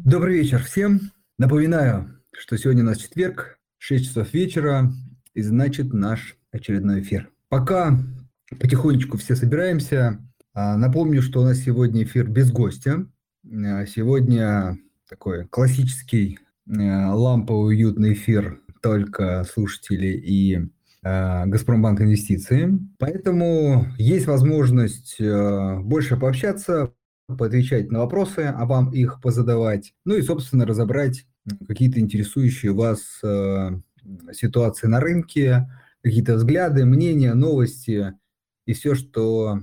Добрый вечер всем. Напоминаю, что сегодня у нас четверг, 6 часов вечера, и значит наш очередной эфир. Пока потихонечку все собираемся, а, напомню, что у нас сегодня эфир без гостя. А, сегодня такой классический а, ламповый уютный эфир только слушатели и Газпромбанк инвестиции. Поэтому есть возможность больше пообщаться, поотвечать на вопросы, а вам их позадавать, ну и, собственно, разобрать какие-то интересующие вас э, ситуации на рынке, какие-то взгляды, мнения, новости и все, что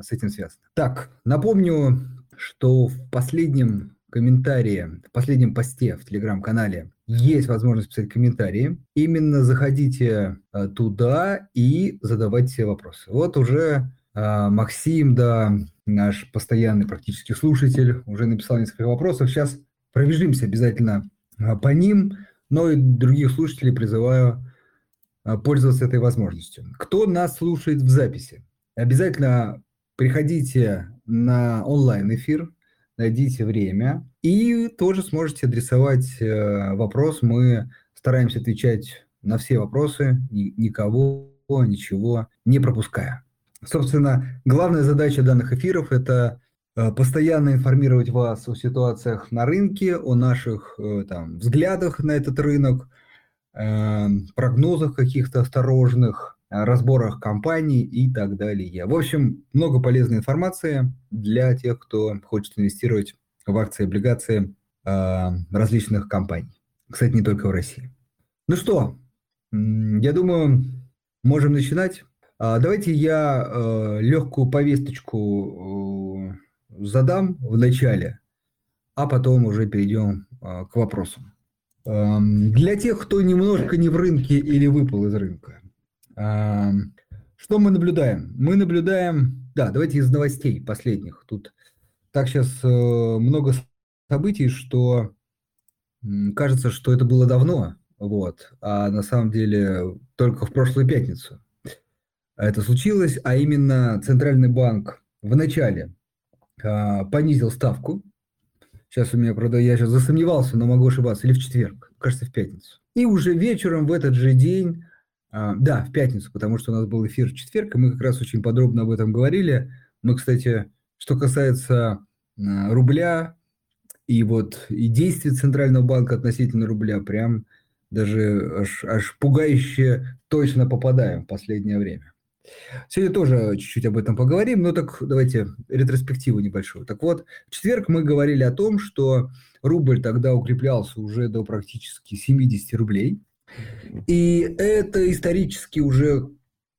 с этим связано. Так, напомню, что в последнем комментарии, в последнем посте в телеграм-канале есть возможность писать комментарии. Именно заходите э, туда и задавайте вопросы. Вот уже э, Максим, да, наш постоянный практически слушатель, уже написал несколько вопросов. Сейчас пробежимся обязательно а, по ним, но и других слушателей призываю а, пользоваться этой возможностью. Кто нас слушает в записи? Обязательно приходите на онлайн-эфир, найдите время и тоже сможете адресовать э, вопрос. Мы стараемся отвечать на все вопросы, никого, ничего не пропуская. Собственно, главная задача данных эфиров – это э, постоянно информировать вас о ситуациях на рынке, о наших э, там, взглядах на этот рынок, э, прогнозах каких-то осторожных, разборах компаний и так далее. В общем, много полезной информации для тех, кто хочет инвестировать в акции и облигации различных компаний. Кстати, не только в России. Ну что, я думаю, можем начинать. А, давайте я э, легкую повесточку э, задам в начале, а потом уже перейдем э, к вопросам. Эм, для тех, кто немножко не в рынке или выпал из рынка, эм, что мы наблюдаем? Мы наблюдаем, да, давайте из новостей последних. Тут так сейчас много событий, что кажется, что это было давно, вот, а на самом деле только в прошлую пятницу это случилось, а именно Центральный банк в начале а, понизил ставку. Сейчас у меня, правда, я сейчас засомневался, но могу ошибаться, или в четверг, кажется, в пятницу. И уже вечером в этот же день, а, да, в пятницу, потому что у нас был эфир в четверг, и мы как раз очень подробно об этом говорили. Мы, кстати, что касается а, рубля и вот и действий Центрального банка относительно рубля, прям даже аж, аж пугающе точно попадаем в последнее время. Сегодня тоже чуть-чуть об этом поговорим, но так давайте ретроспективу небольшую. Так вот, в четверг мы говорили о том, что рубль тогда укреплялся уже до практически 70 рублей. И это исторически уже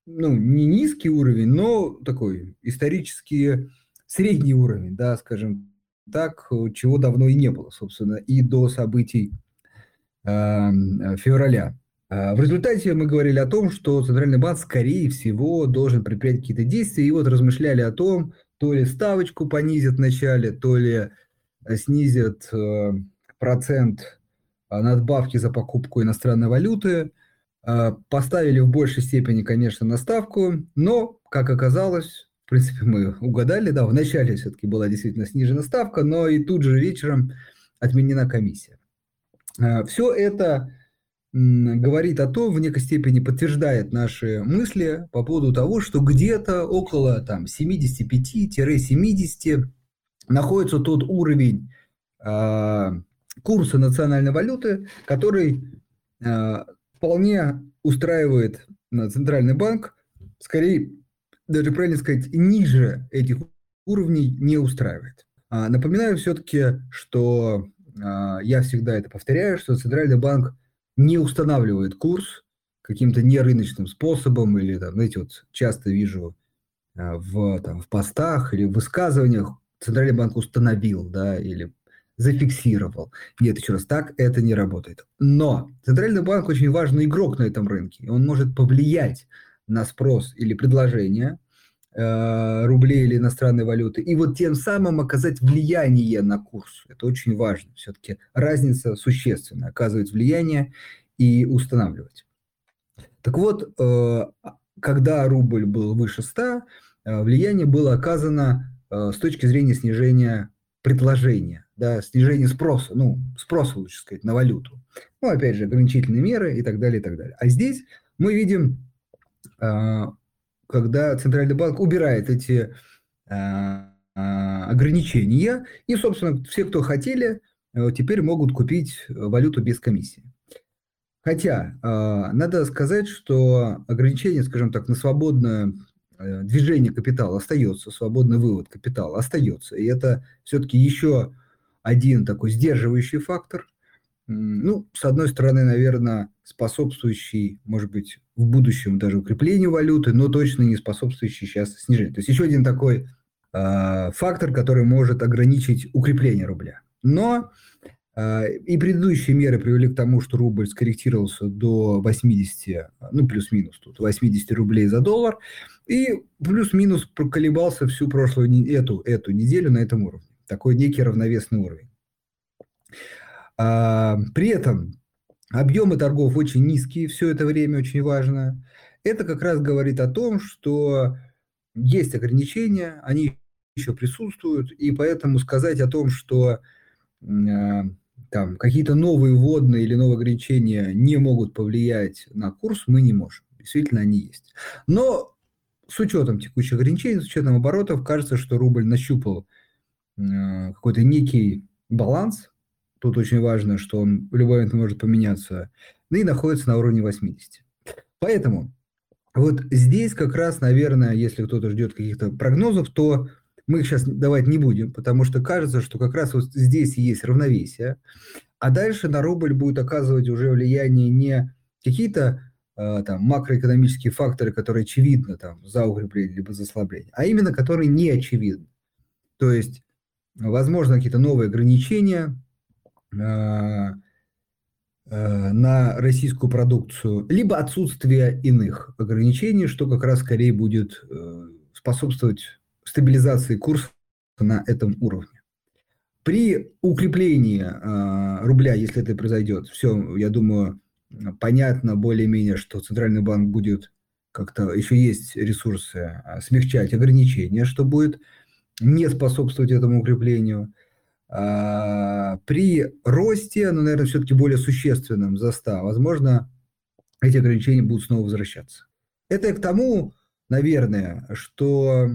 ну, не низкий уровень, но такой исторически средний уровень, да, скажем так, чего давно и не было, собственно, и до событий э, февраля. А, в результате мы говорили о том, что Центральный банк, скорее всего, должен предпринять какие-то действия. И вот размышляли о том, то ли ставочку понизят вначале, то ли э, снизят э, процент э, надбавки за покупку иностранной валюты. Поставили в большей степени, конечно, на ставку, но, как оказалось, в принципе, мы угадали, да, вначале все-таки была действительно снижена ставка, но и тут же вечером отменена комиссия. Все это говорит о том, в некой степени подтверждает наши мысли по поводу того, что где-то около там, 75-70 находится тот уровень э, курса национальной валюты, который э, вполне устраивает Центральный банк, скорее, даже правильно сказать, ниже этих уровней не устраивает. А, напоминаю все-таки, что а, я всегда это повторяю, что Центральный банк не устанавливает курс каким-то нерыночным способом, или, там, знаете, вот часто вижу а, в, там, в постах или в высказываниях Центральный банк установил, да, или зафиксировал. Нет, еще раз, так это не работает. Но Центральный банк очень важный игрок на этом рынке. Он может повлиять на спрос или предложение э, рублей или иностранной валюты, и вот тем самым оказать влияние на курс. Это очень важно. Все-таки разница существенная. Оказывать влияние и устанавливать. Так вот, э, когда рубль был выше 100, э, влияние было оказано э, с точки зрения снижения предложения, да, снижение спроса, ну, спроса, лучше сказать, на валюту. Ну, опять же, ограничительные меры и так далее, и так далее. А здесь мы видим, а, когда Центральный банк убирает эти а, а, ограничения, и, собственно, все, кто хотели, э, теперь могут купить валюту без комиссии. Хотя, надо сказать, что ограничение, скажем так, на свободное Э, движение капитала остается, свободный вывод капитала остается. И это все-таки еще один такой сдерживающий фактор. Ну, с одной стороны, наверное, способствующий, может быть, в будущем даже укреплению валюты, но точно не способствующий сейчас снижению. То есть еще один такой э, фактор, который может ограничить укрепление рубля. Но э, и предыдущие меры привели к тому, что рубль скорректировался до 80, ну плюс-минус тут, 80 рублей за доллар. И плюс-минус проколебался всю прошлую эту, эту неделю на этом уровне. Такой некий равновесный уровень. А, при этом объемы торгов очень низкие все это время, очень важно. Это как раз говорит о том, что есть ограничения, они еще присутствуют, и поэтому сказать о том, что а, там какие-то новые вводные или новые ограничения не могут повлиять на курс, мы не можем. Действительно, они есть. Но с учетом текущих ограничений, с учетом оборотов, кажется, что рубль нащупал э, какой-то некий баланс. Тут очень важно, что он в любой момент может поменяться, ну и находится на уровне 80. Поэтому вот здесь как раз, наверное, если кто-то ждет каких-то прогнозов, то мы их сейчас давать не будем, потому что кажется, что как раз вот здесь есть равновесие, а дальше на рубль будет оказывать уже влияние не какие-то Э, там, макроэкономические факторы, которые очевидны там, за укрепление либо за ослабление, а именно которые не очевидны. То есть, возможно, какие-то новые ограничения на российскую продукцию, либо отсутствие иных ограничений, что как раз скорее будет э, способствовать стабилизации курса на этом уровне. При укреплении э, рубля, если это произойдет, все, я думаю, понятно более-менее, что Центральный банк будет как-то, еще есть ресурсы, смягчать ограничения, что будет не способствовать этому укреплению. А, при росте, ну, наверное, все-таки более существенном за 100, возможно, эти ограничения будут снова возвращаться. Это и к тому, наверное, что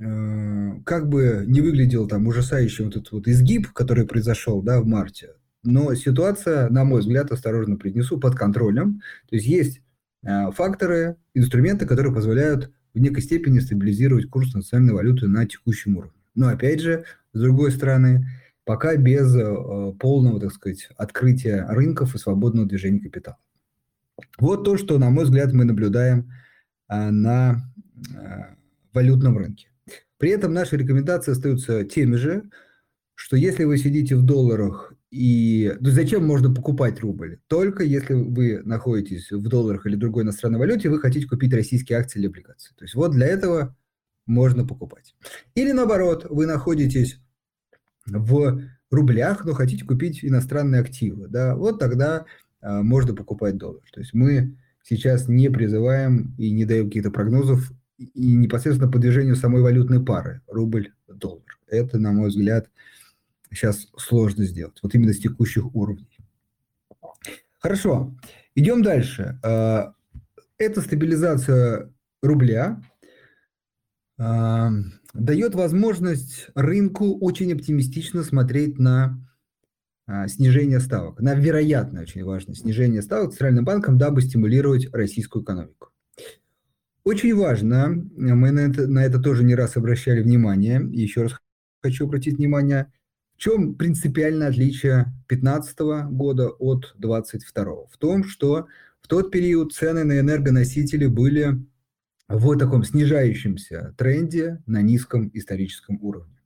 э, как бы не выглядел там ужасающий вот этот вот изгиб, который произошел да, в марте, но ситуация, на мой взгляд, осторожно принесу, под контролем. То есть есть э, факторы, инструменты, которые позволяют в некой степени стабилизировать курс национальной валюты на текущем уровне. Но опять же, с другой стороны, пока без э, полного, так сказать, открытия рынков и свободного движения капитала. Вот то, что, на мой взгляд, мы наблюдаем э, на валютном рынке. При этом наши рекомендации остаются теми же, что если вы сидите в долларах и ну, зачем можно покупать рубль? Только если вы находитесь в долларах или другой иностранной валюте, вы хотите купить российские акции или облигации. То есть вот для этого можно покупать. Или наоборот, вы находитесь в рублях, но хотите купить иностранные активы. Да? Вот тогда а, можно покупать доллар. То есть мы сейчас не призываем и не даем каких-то прогнозов и непосредственно по движению самой валютной пары рубль-доллар. Это, на мой взгляд, сейчас сложно сделать, вот именно с текущих уровней. Хорошо, идем дальше. А, эта стабилизация рубля а, дает возможность рынку очень оптимистично смотреть на а, снижение ставок, на вероятное, очень важное снижение ставок Центральным банком, дабы стимулировать российскую экономику. Очень важно, мы на это, на это тоже не раз обращали внимание, еще раз хочу обратить внимание, в чем принципиальное отличие 2015 года от 2022? В том, что в тот период цены на энергоносители были в таком снижающемся тренде на низком историческом уровне.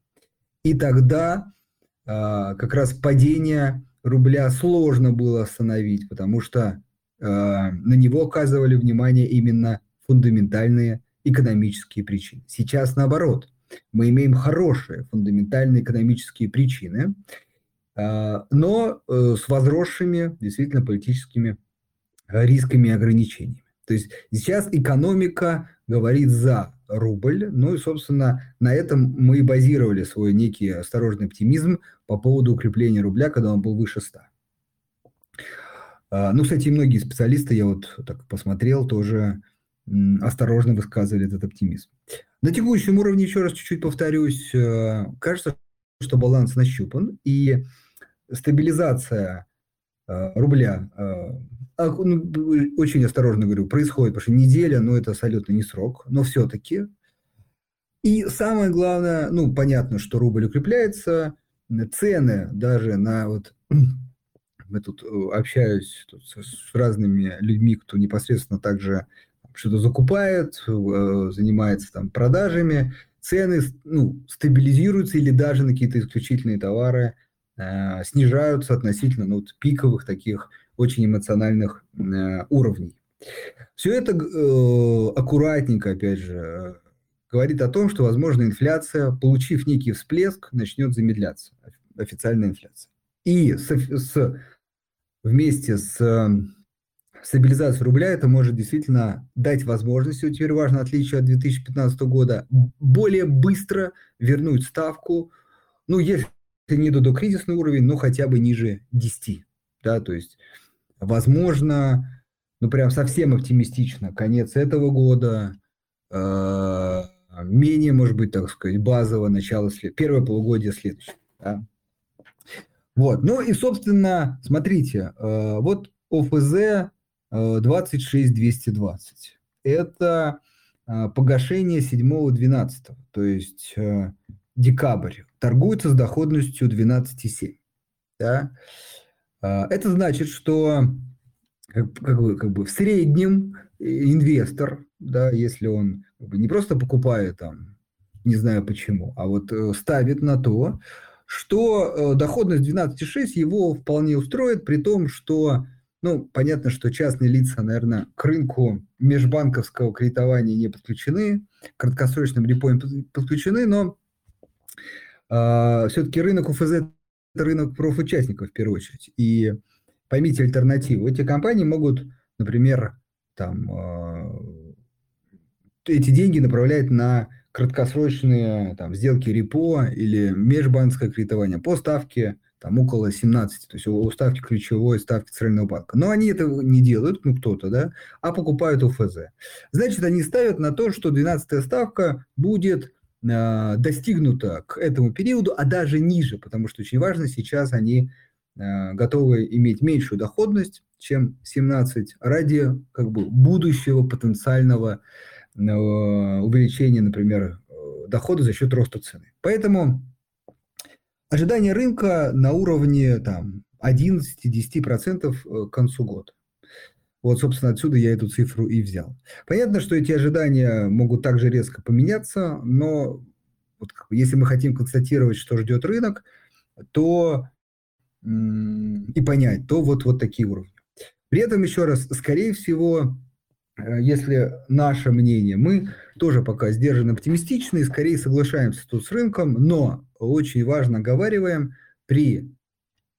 И тогда э, как раз падение рубля сложно было остановить, потому что э, на него оказывали внимание именно фундаментальные экономические причины. Сейчас наоборот мы имеем хорошие фундаментальные экономические причины, а, но э, с возросшими действительно политическими рисками и ограничениями. То есть сейчас экономика говорит за рубль. Ну и, собственно, на этом мы и базировали свой некий осторожный оптимизм по поводу укрепления рубля, когда он был выше 100. А, ну, кстати, многие специалисты, я вот так посмотрел, тоже осторожно высказывали этот оптимизм. На текущем уровне, еще раз чуть-чуть повторюсь, э, кажется, что баланс нащупан, и стабилизация рубля, э, а, ну, очень осторожно говорю, происходит, потому что неделя, ну, это абсолютно не срок, но все-таки. И самое главное, ну, понятно, что рубль укрепляется, цены даже на вот мы тут общаюсь тут с разными людьми, кто непосредственно также что-то закупает, э, занимается там продажами, цены ну, стабилизируются или даже на какие-то исключительные товары э, снижаются относительно ну, вот, пиковых таких очень эмоциональных э, уровней. Все это э, аккуратненько, опять же, э, говорит о том, что, возможно, инфляция, получив некий всплеск, начнет замедляться, официальная инфляция. И с, с, вместе с стабилизацию рубля это может действительно дать возможность, теперь важно отличие от 2015 года, более быстро вернуть ставку, ну, если не до докризисный уровень, но хотя бы ниже 10. Да, то есть, возможно, ну, прям совсем оптимистично, конец этого года, э, менее, может быть, так сказать, базово начало, первое полугодие следующего. Да? Вот, ну и, собственно, смотрите, э, вот ОФЗ 26220. Это а, погашение 7-12, то есть э, декабрь. Торгуется с доходностью 12,7. Да? А, это значит, что как, бы, как бы в среднем инвестор, да, если он как бы, не просто покупает там, не знаю почему, а вот э, ставит на то, что э, доходность 12,6 его вполне устроит, при том, что ну, понятно, что частные лица, наверное, к рынку межбанковского кредитования не подключены, к краткосрочным репо подключены, но э, все-таки рынок УФЗ – это рынок профучастников в первую очередь. И поймите альтернативу. Эти компании могут, например, там, э, эти деньги направлять на краткосрочные там, сделки репо или межбанковское кредитование по ставке там около 17, то есть у ставки ключевой ставки Центрального банка. Но они этого не делают, ну кто-то, да, а покупают УФЗ. Значит, они ставят на то, что 12 ставка будет э, достигнута к этому периоду, а даже ниже, потому что очень важно, сейчас они э, готовы иметь меньшую доходность, чем 17, ради как бы будущего потенциального э, увеличения, например, дохода за счет роста цены. Поэтому ожидание рынка на уровне там, 11-10% э, к концу года. Вот, собственно, отсюда я эту цифру и взял. Понятно, что эти ожидания могут также резко поменяться, но вот, если мы хотим констатировать, что ждет рынок, то и понять, то вот, вот такие уровни. При этом, еще раз, скорее всего, э, если наше мнение, мы тоже пока сдержанно оптимистичны, скорее соглашаемся тут с рынком, но очень важно оговариваем при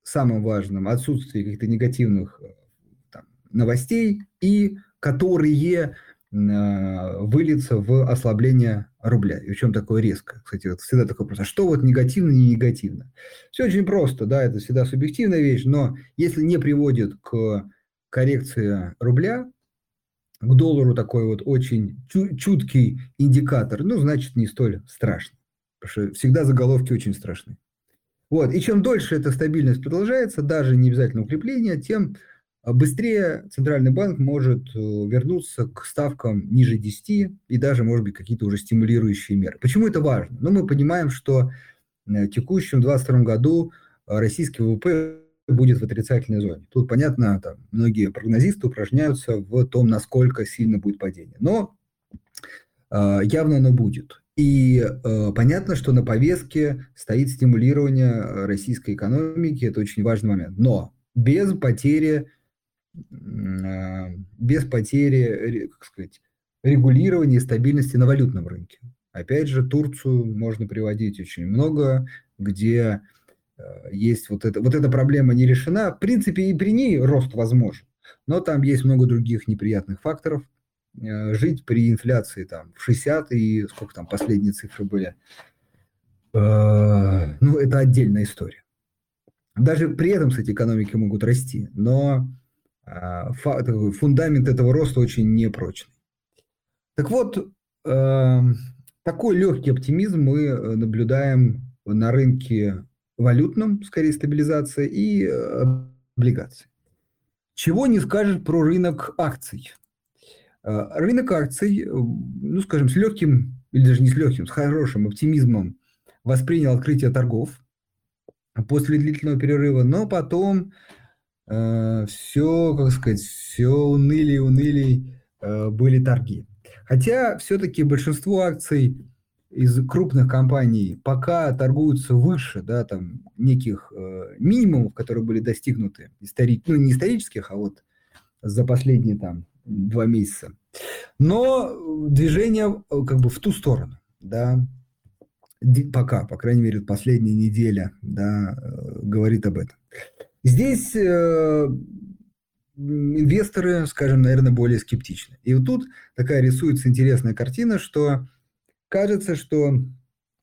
самом важном отсутствии каких-то негативных э, новостей и которые э, выльются в ослабление рубля. И в чем такое резко? Кстати, это всегда такой вопрос. А что вот негативно, не негативно? Все очень просто, да, это всегда субъективная вещь, но если не приводит к коррекции рубля, к доллару такой вот очень чуткий индикатор, ну, значит, не столь страшно. Потому что всегда заголовки очень страшны. Вот. И чем дольше эта стабильность продолжается, даже не обязательно укрепление, тем быстрее Центральный банк может э, вернуться к ставкам ниже 10 и даже, может быть, какие-то уже стимулирующие меры. Почему это важно? Ну, мы понимаем, что э, в текущем 2022 году э, российский ВВП будет в отрицательной зоне. Тут, понятно, там, многие прогнозисты упражняются в том, насколько сильно будет падение. Но э, явно оно будет. И э, понятно, что на повестке стоит стимулирование российской экономики, это очень важный момент. Но без потери, без потери, как сказать, регулирования и стабильности на валютном рынке. Опять же, Турцию можно приводить очень много, где э, есть вот, это, вот эта проблема не решена. В принципе, и при ней рост возможен. Но там есть много других неприятных факторов, э, жить при инфляции там в 60 и сколько там последние цифры были. Э, ну, это отдельная история. Даже при этом, кстати, экономики могут расти, но фундамент этого роста очень непрочный. Так вот, эм, такой легкий оптимизм мы наблюдаем на рынке валютном, скорее стабилизация, и облигаций. Чего не скажешь про рынок акций. Э, рынок акций, э, ну, скажем, с легким, или даже не с легким, с хорошим оптимизмом воспринял открытие торгов после длительного перерыва, но потом э, все, как сказать, все уныли, уныли э, были торги. Хотя все-таки большинство акций из крупных компаний пока торгуются выше, да, там неких э, минимумов, которые были достигнуты истори... ну не исторических, а вот за последние там два месяца. Но движение э, как бы в ту сторону, да, пока, по крайней мере, последняя неделя, да, говорит об этом. Здесь э, инвесторы, скажем, наверное, более скептичны. И вот тут такая рисуется интересная картина, что кажется, что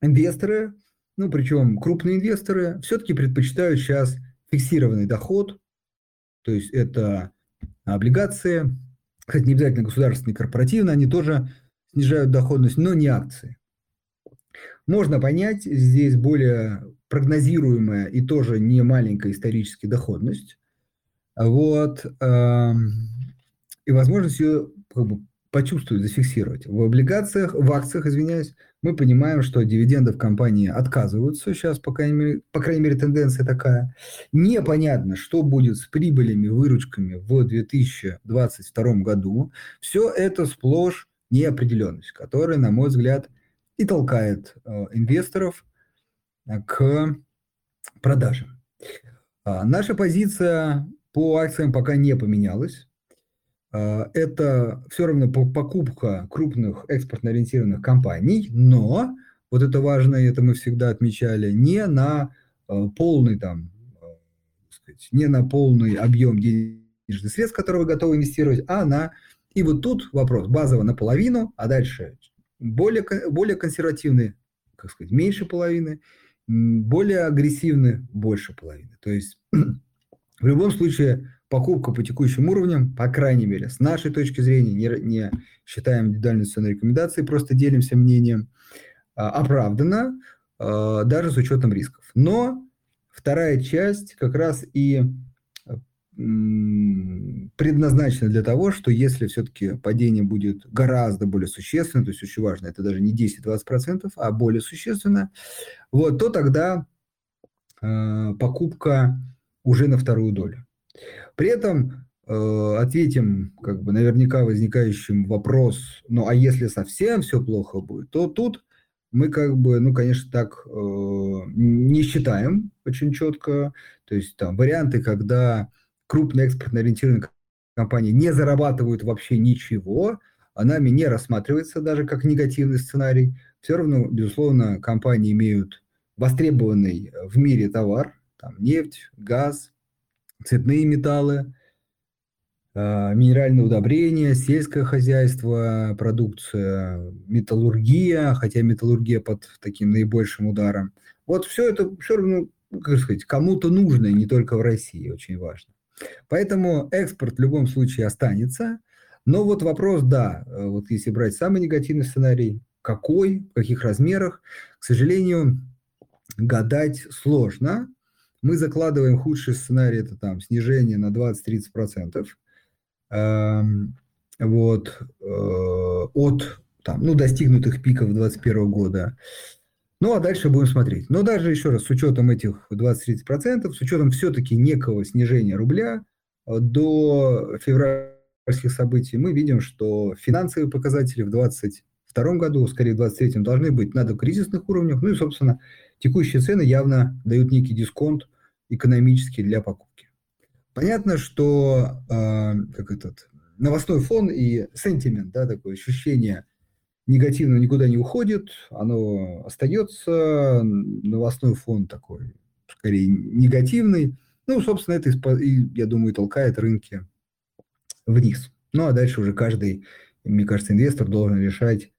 инвесторы, ну причем крупные инвесторы, все-таки предпочитают сейчас фиксированный доход, то есть это облигации, кстати, не обязательно государственные, корпоративные, они тоже снижают доходность, но не акции. Можно понять, здесь более прогнозируемая и тоже не маленькая историческая доходность. Вот. Эм, и возможность ее как бы, почувствовать, зафиксировать. В облигациях, в акциях, извиняюсь, мы понимаем, что дивиденды в компании отказываются. Сейчас, по крайней мере, по крайней мере тенденция такая. Непонятно, что будет с прибылями, выручками в 2022 году. Все это сплошь неопределенность, которая, на мой взгляд, и толкает э, инвесторов к продажам. А наша позиция по акциям пока не поменялась. А, это все равно покупка крупных экспортно-ориентированных компаний, но, вот это важно, это мы всегда отмечали, не на а, полный там, сказать, не на полный объем денежных средств, которые вы готовы инвестировать, а на... И вот тут вопрос базово наполовину, а дальше более, более консервативный, как сказать, меньше половины, более агрессивный, больше половины. То есть в любом случае покупка по текущим уровням, по крайней мере, с нашей точки зрения, не, не считаем индивидуальной ценой рекомендации, просто делимся мнением, а, оправдана, а, даже с учетом рисков. Но вторая часть как раз и предназначена для того, что если все-таки падение будет гораздо более существенно, то есть очень важно, это даже не 10-20%, а более существенно, вот, то тогда э, покупка уже на вторую долю. При этом э, ответим как бы наверняка возникающим вопрос, ну а если совсем все плохо будет, то тут мы как бы, ну, конечно, так э, не считаем очень четко. То есть там варианты, когда крупные экспортно-ориентированные компании не зарабатывают вообще ничего, а нами не рассматривается даже как негативный сценарий. Все равно, безусловно, компании имеют востребованный в мире товар, там нефть, газ, цветные металлы, а, минеральные удобрения, сельское хозяйство, продукция, металлургия, хотя металлургия под таким наибольшим ударом. Вот все это все равно, как сказать, кому-то нужно, не только в России, очень важно. Поэтому экспорт в любом случае останется. Но вот вопрос, да, вот если брать самый негативный сценарий, какой, в каких размерах, к сожалению, гадать сложно мы закладываем худший сценарий, это там снижение на 20-30%. Эм, вот, э, от там, ну, достигнутых пиков 2021 года. Ну, а дальше будем смотреть. Но даже, еще раз, с учетом этих 20-30%, с учетом все-таки некого снижения рубля э, до февральских событий, мы видим, что финансовые показатели в 2022 году, скорее в 2023 должны быть на докризисных уровнях. Ну и, собственно, текущие цены явно дают некий дисконт экономический для покупки. Понятно, что э, как этот новостной фон и сентимент, да, такое ощущение негативно никуда не уходит, оно остается, новостной фон такой, скорее, негативный. Ну, собственно, это, я думаю, толкает рынки вниз. Ну, а дальше уже каждый мне кажется, инвестор должен решать,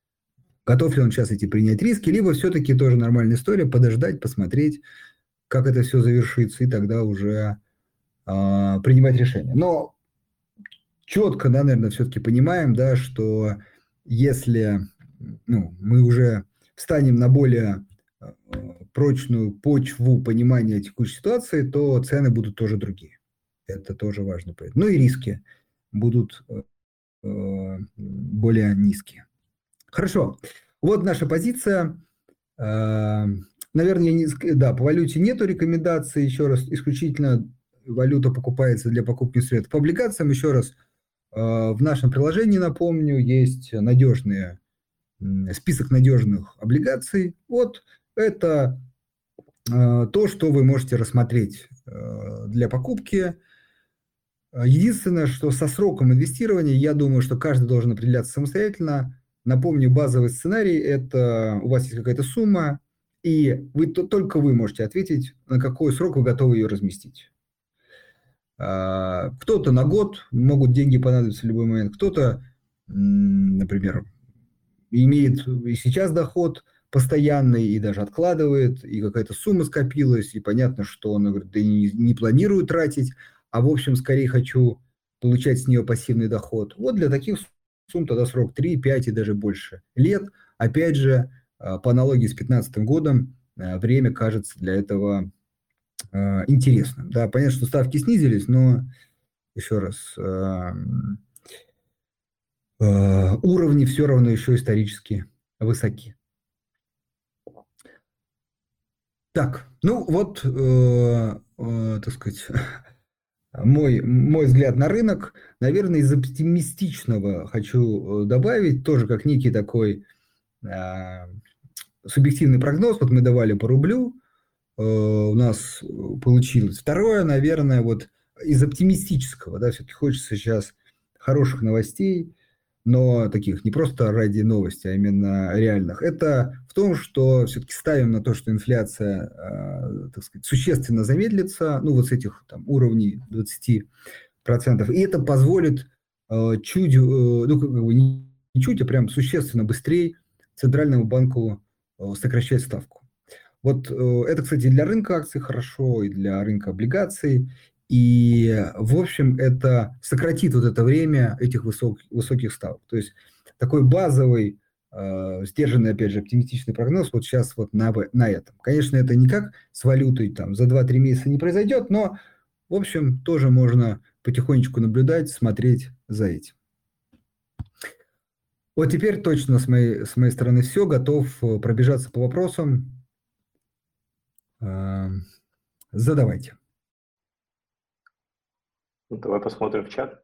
готов ли он сейчас идти принять риски, либо все-таки тоже нормальная история, подождать, посмотреть, как это все завершится, и тогда уже э, принимать решение. Но четко, да, наверное, все-таки понимаем, да, что если ну, мы уже встанем на более э, прочную почву понимания текущей ситуации, то цены будут тоже другие. Это тоже важно. Ну и риски будут э, э, более низкие. Хорошо. Вот наша позиция. Наверное, не, да, по валюте нету рекомендаций. Еще раз, исключительно валюта покупается для покупки средств. По облигациям, еще раз, в нашем приложении, напомню, есть надежные список надежных облигаций. Вот это э, то, что вы можете рассмотреть э, для покупки. Единственное, что со сроком инвестирования, я думаю, что каждый должен определяться самостоятельно. Напомню, базовый сценарий – это у вас есть какая-то сумма, и вы, только вы можете ответить, на какой срок вы готовы ее разместить. А, кто-то на год, могут деньги понадобиться в любой момент, кто-то, например, имеет и сейчас доход постоянный, и даже откладывает, и какая-то сумма скопилась, и понятно, что он говорит, да не, не планирую тратить, а в общем, скорее хочу получать с нее пассивный доход. Вот для таких сумм тогда срок 3, 5 и даже больше лет. Опять же, а, по аналогии с 2015 годом, а, время кажется для этого а, интересным. Да, понятно, что ставки снизились, но еще раз, Э, уровни все равно еще исторически высоки. Так, ну вот, э, э, так сказать, мой, мой взгляд на рынок, наверное, из оптимистичного хочу добавить, тоже как некий такой э, субъективный прогноз, вот мы давали по рублю, э, у нас получилось. Второе, наверное, вот из оптимистического, да, все-таки хочется сейчас хороших новостей, но таких не просто ради новости, а именно реальных, это в том, что все-таки ставим на то, что инфляция, э, так сказать, существенно замедлится, ну вот с этих там, уровней 20%, и это позволит э, чуть, э, ну как бы не, чуть, а прям существенно быстрее Центральному банку э, сокращать ставку. Вот э, это, кстати, для рынка акций хорошо, и для рынка облигаций, и, в общем, это сократит вот это время этих высок, высоких ставок. То есть такой базовый, э, сдержанный, опять же, оптимистичный прогноз вот сейчас вот на, на этом. Конечно, это никак с валютой там за 2-3 месяца не произойдет, но, в общем, тоже можно потихонечку наблюдать, смотреть за этим. Вот теперь точно с моей, с моей стороны все. Готов э, пробежаться по вопросам. Э, задавайте. Ну, давай посмотрим в чат.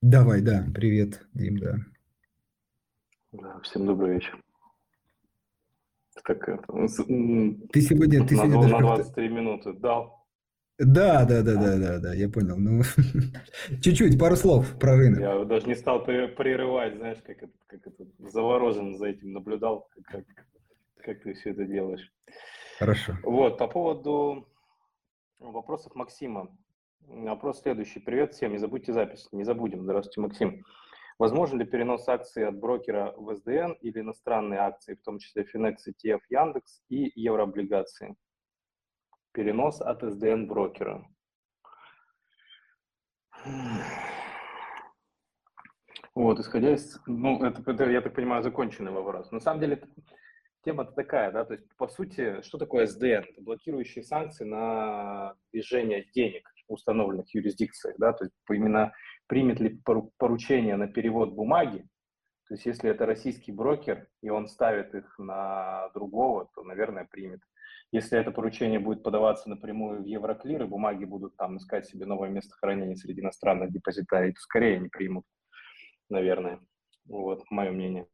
Давай, да. Привет, Дим, да. Да, всем добрый вечер. Так, это, ты сегодня, ты на, сегодня на 23 минуты дал. Да, да, да, да, да, да, я понял. Ну, чуть-чуть, пару слов про рынок. Я даже не стал прерывать, знаешь, как это, как это заворожен за этим наблюдал, как, как ты все это делаешь. Хорошо. Вот, по поводу вопросов Максима. Вопрос следующий. Привет всем, не забудьте запись. Не забудем. Здравствуйте, Максим. Возможен ли перенос акций от брокера в СДН или иностранные акции, в том числе Finex, ETF, Яндекс и еврооблигации? Перенос от СДН брокера. Вот, исходя из... Ну, это, это, я так понимаю, законченный вопрос. На самом деле, тема-то такая, да, то есть, по сути, что такое СДН? Блокирующие санкции на движение денег установленных юрисдикциях, да, то есть именно примет ли поручение на перевод бумаги, то есть если это российский брокер, и он ставит их на другого, то, наверное, примет. Если это поручение будет подаваться напрямую в Евроклир, и бумаги будут там искать себе новое место хранения среди иностранных депозитарий, то скорее не примут, наверное. Вот, мое мнение.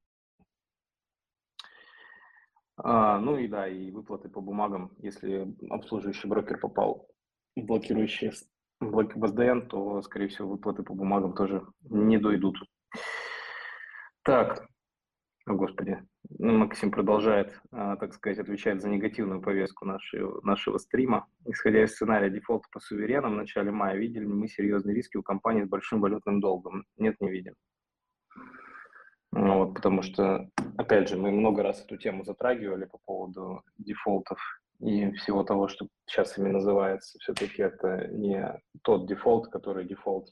А, ну и да, и выплаты по бумагам, если обслуживающий брокер попал блокирующие блоки БСДН, то, скорее всего, выплаты по бумагам тоже не дойдут. Так, о господи, Максим продолжает, а, так сказать, отвечать за негативную повестку нашего, нашего стрима. Исходя из сценария дефолта по суверенам в начале мая, видели ли мы серьезные риски у компании с большим валютным долгом? Нет, не видим. Ну, вот, потому что, опять же, мы много раз эту тему затрагивали по поводу дефолтов и всего того, что сейчас ими называется. Все-таки это не тот дефолт, который дефолт.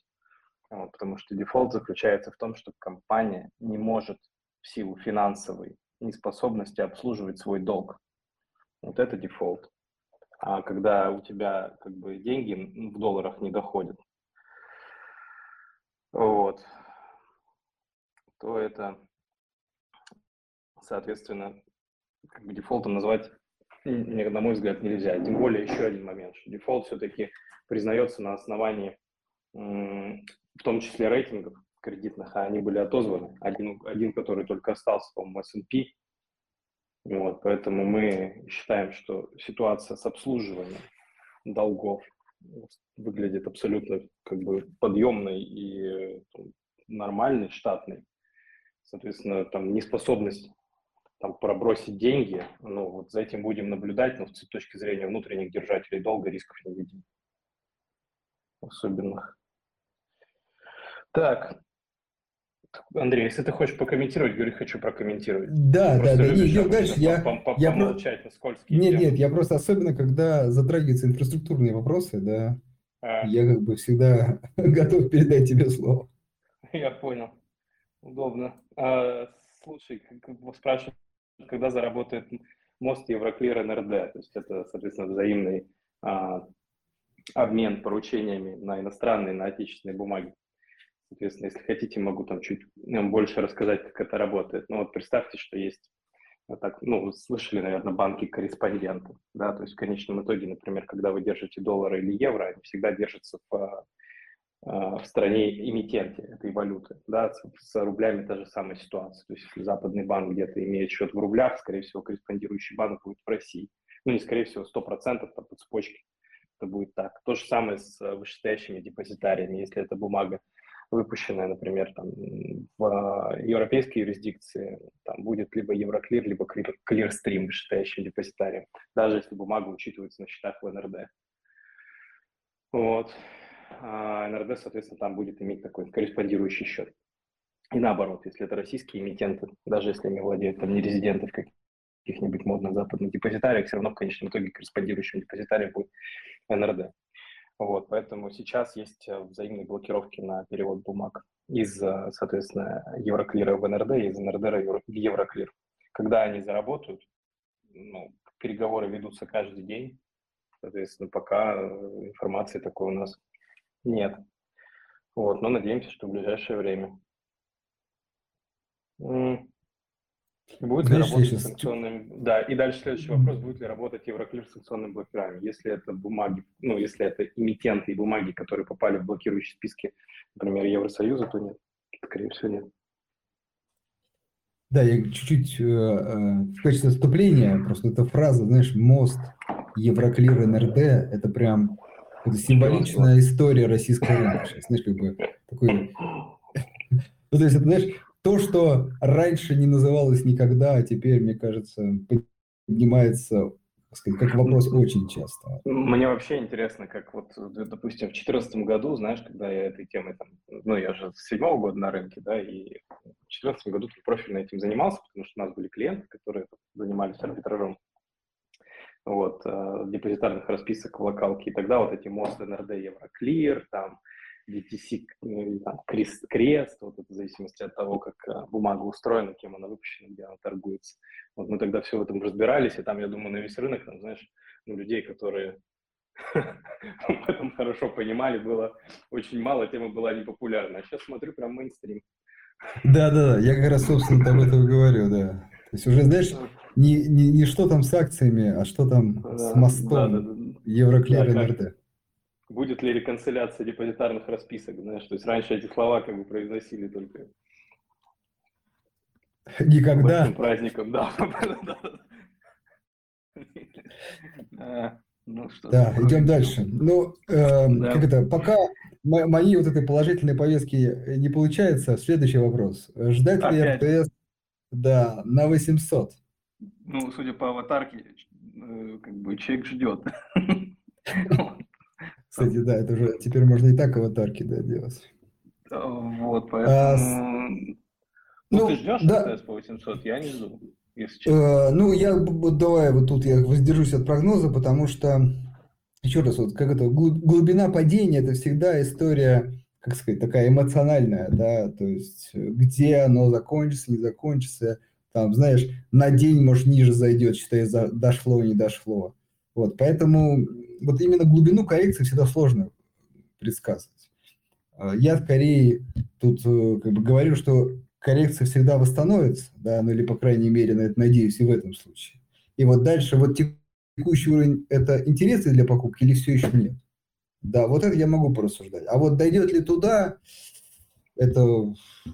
Вот, потому что дефолт заключается в том, что компания не может в силу финансовой неспособности обслуживать свой долг. Вот это дефолт. А когда у тебя как бы деньги в долларах не доходят, вот, то это, соответственно, как бы дефолтом назвать, на мой взгляд, нельзя. Тем более еще один момент, что дефолт все-таки признается на основании, в том числе рейтингов кредитных, а они были отозваны. Один, один который только остался, по-моему, S&P. Вот, поэтому мы считаем, что ситуация с обслуживанием долгов выглядит абсолютно как бы подъемной и нормальной, штатной соответственно, там неспособность там, пробросить деньги, ну, вот за этим будем наблюдать, но с точки зрения внутренних держателей долга рисков не видим особенных. Так, Андрей, если ты хочешь прокомментировать, говори, хочу прокомментировать. Да, да, да. Не, идем дальше. Я, я помолчать на скользкие Нет, темы. нет, я просто особенно, когда затрагиваются инфраструктурные вопросы, да, а. я как бы всегда готов передать тебе слово. Я понял. Удобно. А, слушай, как спрашивают, когда заработает мост Евроклир НРД, то есть это, соответственно, взаимный а, обмен поручениями на иностранные, на отечественные бумаги. Соответственно, если хотите, могу там чуть больше рассказать, как это работает. Ну вот представьте, что есть так, ну, слышали, наверное, банки-корреспонденты, да, то есть в конечном итоге, например, когда вы держите доллары или евро, они всегда держатся в а, в стране эмитенте этой валюты. Да, с, рублями та же самая ситуация. То есть если западный банк где-то имеет счет в рублях, скорее всего, корреспондирующий банк будет в России. Ну, не скорее всего, 100% там, по цепочке это будет так. То же самое с вышестоящими депозитариями. Если это бумага, выпущенная, например, там, в а, европейской юрисдикции, там будет либо Евроклир, либо Clearstream вышестоящим депозитарием, даже если бумага учитывается на счетах в НРД. Вот а НРД, соответственно, там будет иметь такой корреспондирующий счет. И наоборот, если это российские эмитенты, даже если они владеют там не резиденты каких-нибудь модных западных депозитариях, все равно в конечном итоге корреспондирующим депозитарием будет НРД. Вот, поэтому сейчас есть э, взаимные блокировки на перевод бумаг из, э, соответственно, Евроклира в НРД и из НРД в Евроклир. Когда они заработают, ну, переговоры ведутся каждый день, соответственно, пока э, информации такой у нас нет. Вот, но надеемся, что в ближайшее время. Будет ли работать сейчас... санкционными... Да, и дальше следующий вопрос, будет ли работать Евроклир с санкционными блокерами. Если это бумаги, ну, если это эмитенты и бумаги, которые попали в блокирующие списки, например, Евросоюза, то нет. Скорее всего, нет. Да, я чуть-чуть э, э, в качестве вступления, просто эта фраза, знаешь, мост Евроклир НРД, это прям это символичная история российского рынка. Сейчас, знаешь, как бы такой... Ну, то есть, это, знаешь, то, что раньше не называлось никогда, а теперь, мне кажется, поднимается сказать, как вопрос очень часто. Мне вообще интересно, как вот, допустим, в 2014 году, знаешь, когда я этой темой, там, ну, я же с седьмого года на рынке, да, и в 2014 году профильно этим занимался, потому что у нас были клиенты, которые занимались арбитражом вот, э, депозитарных расписок в локалке. И тогда вот эти мост НРД Евроклир, там, DTC, ну, там, крест, крест, вот это в зависимости от того, как э, бумага устроена, кем она выпущена, где она торгуется. Вот мы тогда все в этом разбирались, и там, я думаю, на весь рынок, там, знаешь, ну, людей, которые в этом хорошо понимали, было очень мало, тема была непопулярна. А сейчас смотрю, прям мейнстрим. Да-да, я как раз, собственно, об этом говорю, да. То есть уже, знаешь, не, не, не что там с акциями, а что там да, с мостом да, да, да. Евроклир да, НРТ. Будет ли реконсиляция депозитарных расписок, знаешь, то есть раньше эти слова как бы произносили только Никогда. праздником, да. А, ну, что да, идем дальше. Ну, э, да. как это, пока мои вот этой положительной повестки не получается, следующий вопрос. Ждать Опять. ли РТС да, на 800? ну, судя по аватарке, э, как бы человек ждет. Кстати, да, это уже теперь можно и так аватарки да, делать. Вот, а поэтому... Ну, ну ты ждешь да. СТС по 800? Я не жду. Э, ну, я давай вот тут я воздержусь от прогноза, потому что еще раз, вот как это, глубина падения – это всегда история, как сказать, такая эмоциональная, да, то есть где оно закончится, не закончится, там, знаешь, на день, может, ниже зайдет, считай, дошло, не дошло. Вот, поэтому вот именно глубину коррекции всегда сложно предсказывать. А я скорее тут э, как бы говорю, что коррекция всегда восстановится, да, ну или, по крайней мере, на это надеюсь и в этом случае. И вот дальше вот текущий уровень – это интересный для покупки или все еще нет? Да, вот это я могу порассуждать. А вот дойдет ли туда, это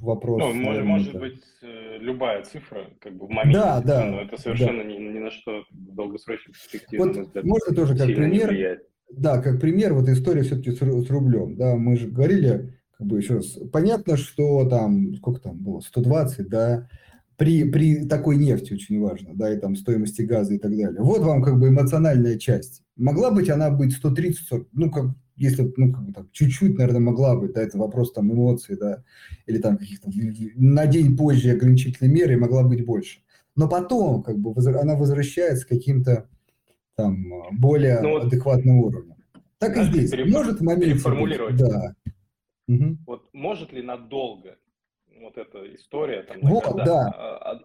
вопрос. Ну, может, может быть, э, любая цифра, как бы в моменте, да, да, но это совершенно да. ни, ни на что в долгосрочной перспективе. Вот можно тоже как пример, да, как пример, вот история все-таки с, с рублем, да, мы же говорили, как бы еще раз, понятно, что там, сколько там было, 120, да, при, при такой нефти очень важно, да, и там стоимости газа и так далее. Вот вам как бы эмоциональная часть. Могла быть она быть 130, ну, как, если, ну, как бы там, чуть-чуть, наверное, могла быть, да, это вопрос там эмоций, да, или там каких-то на день позже ограничительной меры могла быть больше. Но потом, как бы, она возвращается к каким-то там более ну, адекватным уровнем. Так и здесь. Переф... Может в моменте... Переформулировать. Да. Угу. Вот может ли надолго вот эта история там, вот, да.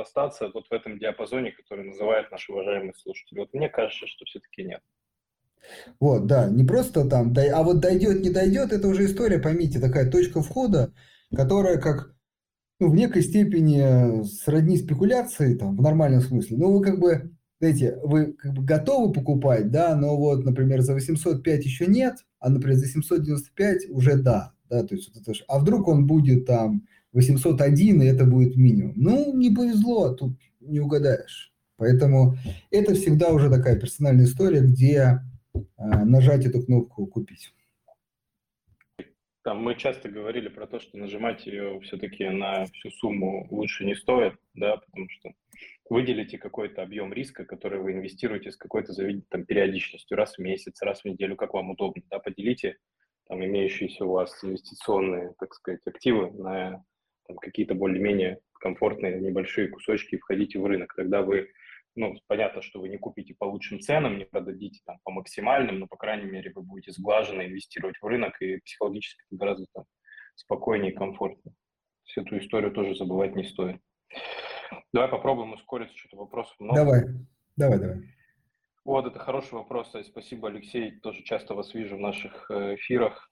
остаться вот в этом диапазоне, который называют наши уважаемые слушатели? Вот мне кажется, что все-таки нет. Вот, да, не просто там, а вот дойдет, не дойдет, это уже история, поймите, такая точка входа, которая как ну, в некой степени сродни спекуляции, там, в нормальном смысле. Ну, вы как бы, знаете, вы как бы готовы покупать, да, но вот, например, за 805 еще нет, а, например, за 795 уже да, да, то есть вот это же, а вдруг он будет там 801, и это будет минимум. Ну, не повезло, тут не угадаешь. Поэтому это всегда уже такая персональная история, где э, нажать эту кнопку «Купить». Там мы часто говорили про то, что нажимать ее все-таки на всю сумму лучше не стоит, да, потому что выделите какой-то объем риска, который вы инвестируете с какой-то там, периодичностью, раз в месяц, раз в неделю, как вам удобно, да, поделите там, имеющиеся у вас инвестиционные, так сказать, активы на там, какие-то более-менее комфортные небольшие кусочки и входите в рынок. Тогда вы, ну, понятно, что вы не купите по лучшим ценам, не продадите там по максимальным, но, по крайней мере, вы будете сглаженно инвестировать в рынок и психологически гораздо там, спокойнее и комфортнее. Всю эту историю тоже забывать не стоит. Давай попробуем ускорить, что-то вопросов много. Давай, давай, давай. Вот, это хороший вопрос. Спасибо, Алексей. Тоже часто вас вижу в наших э, эфирах.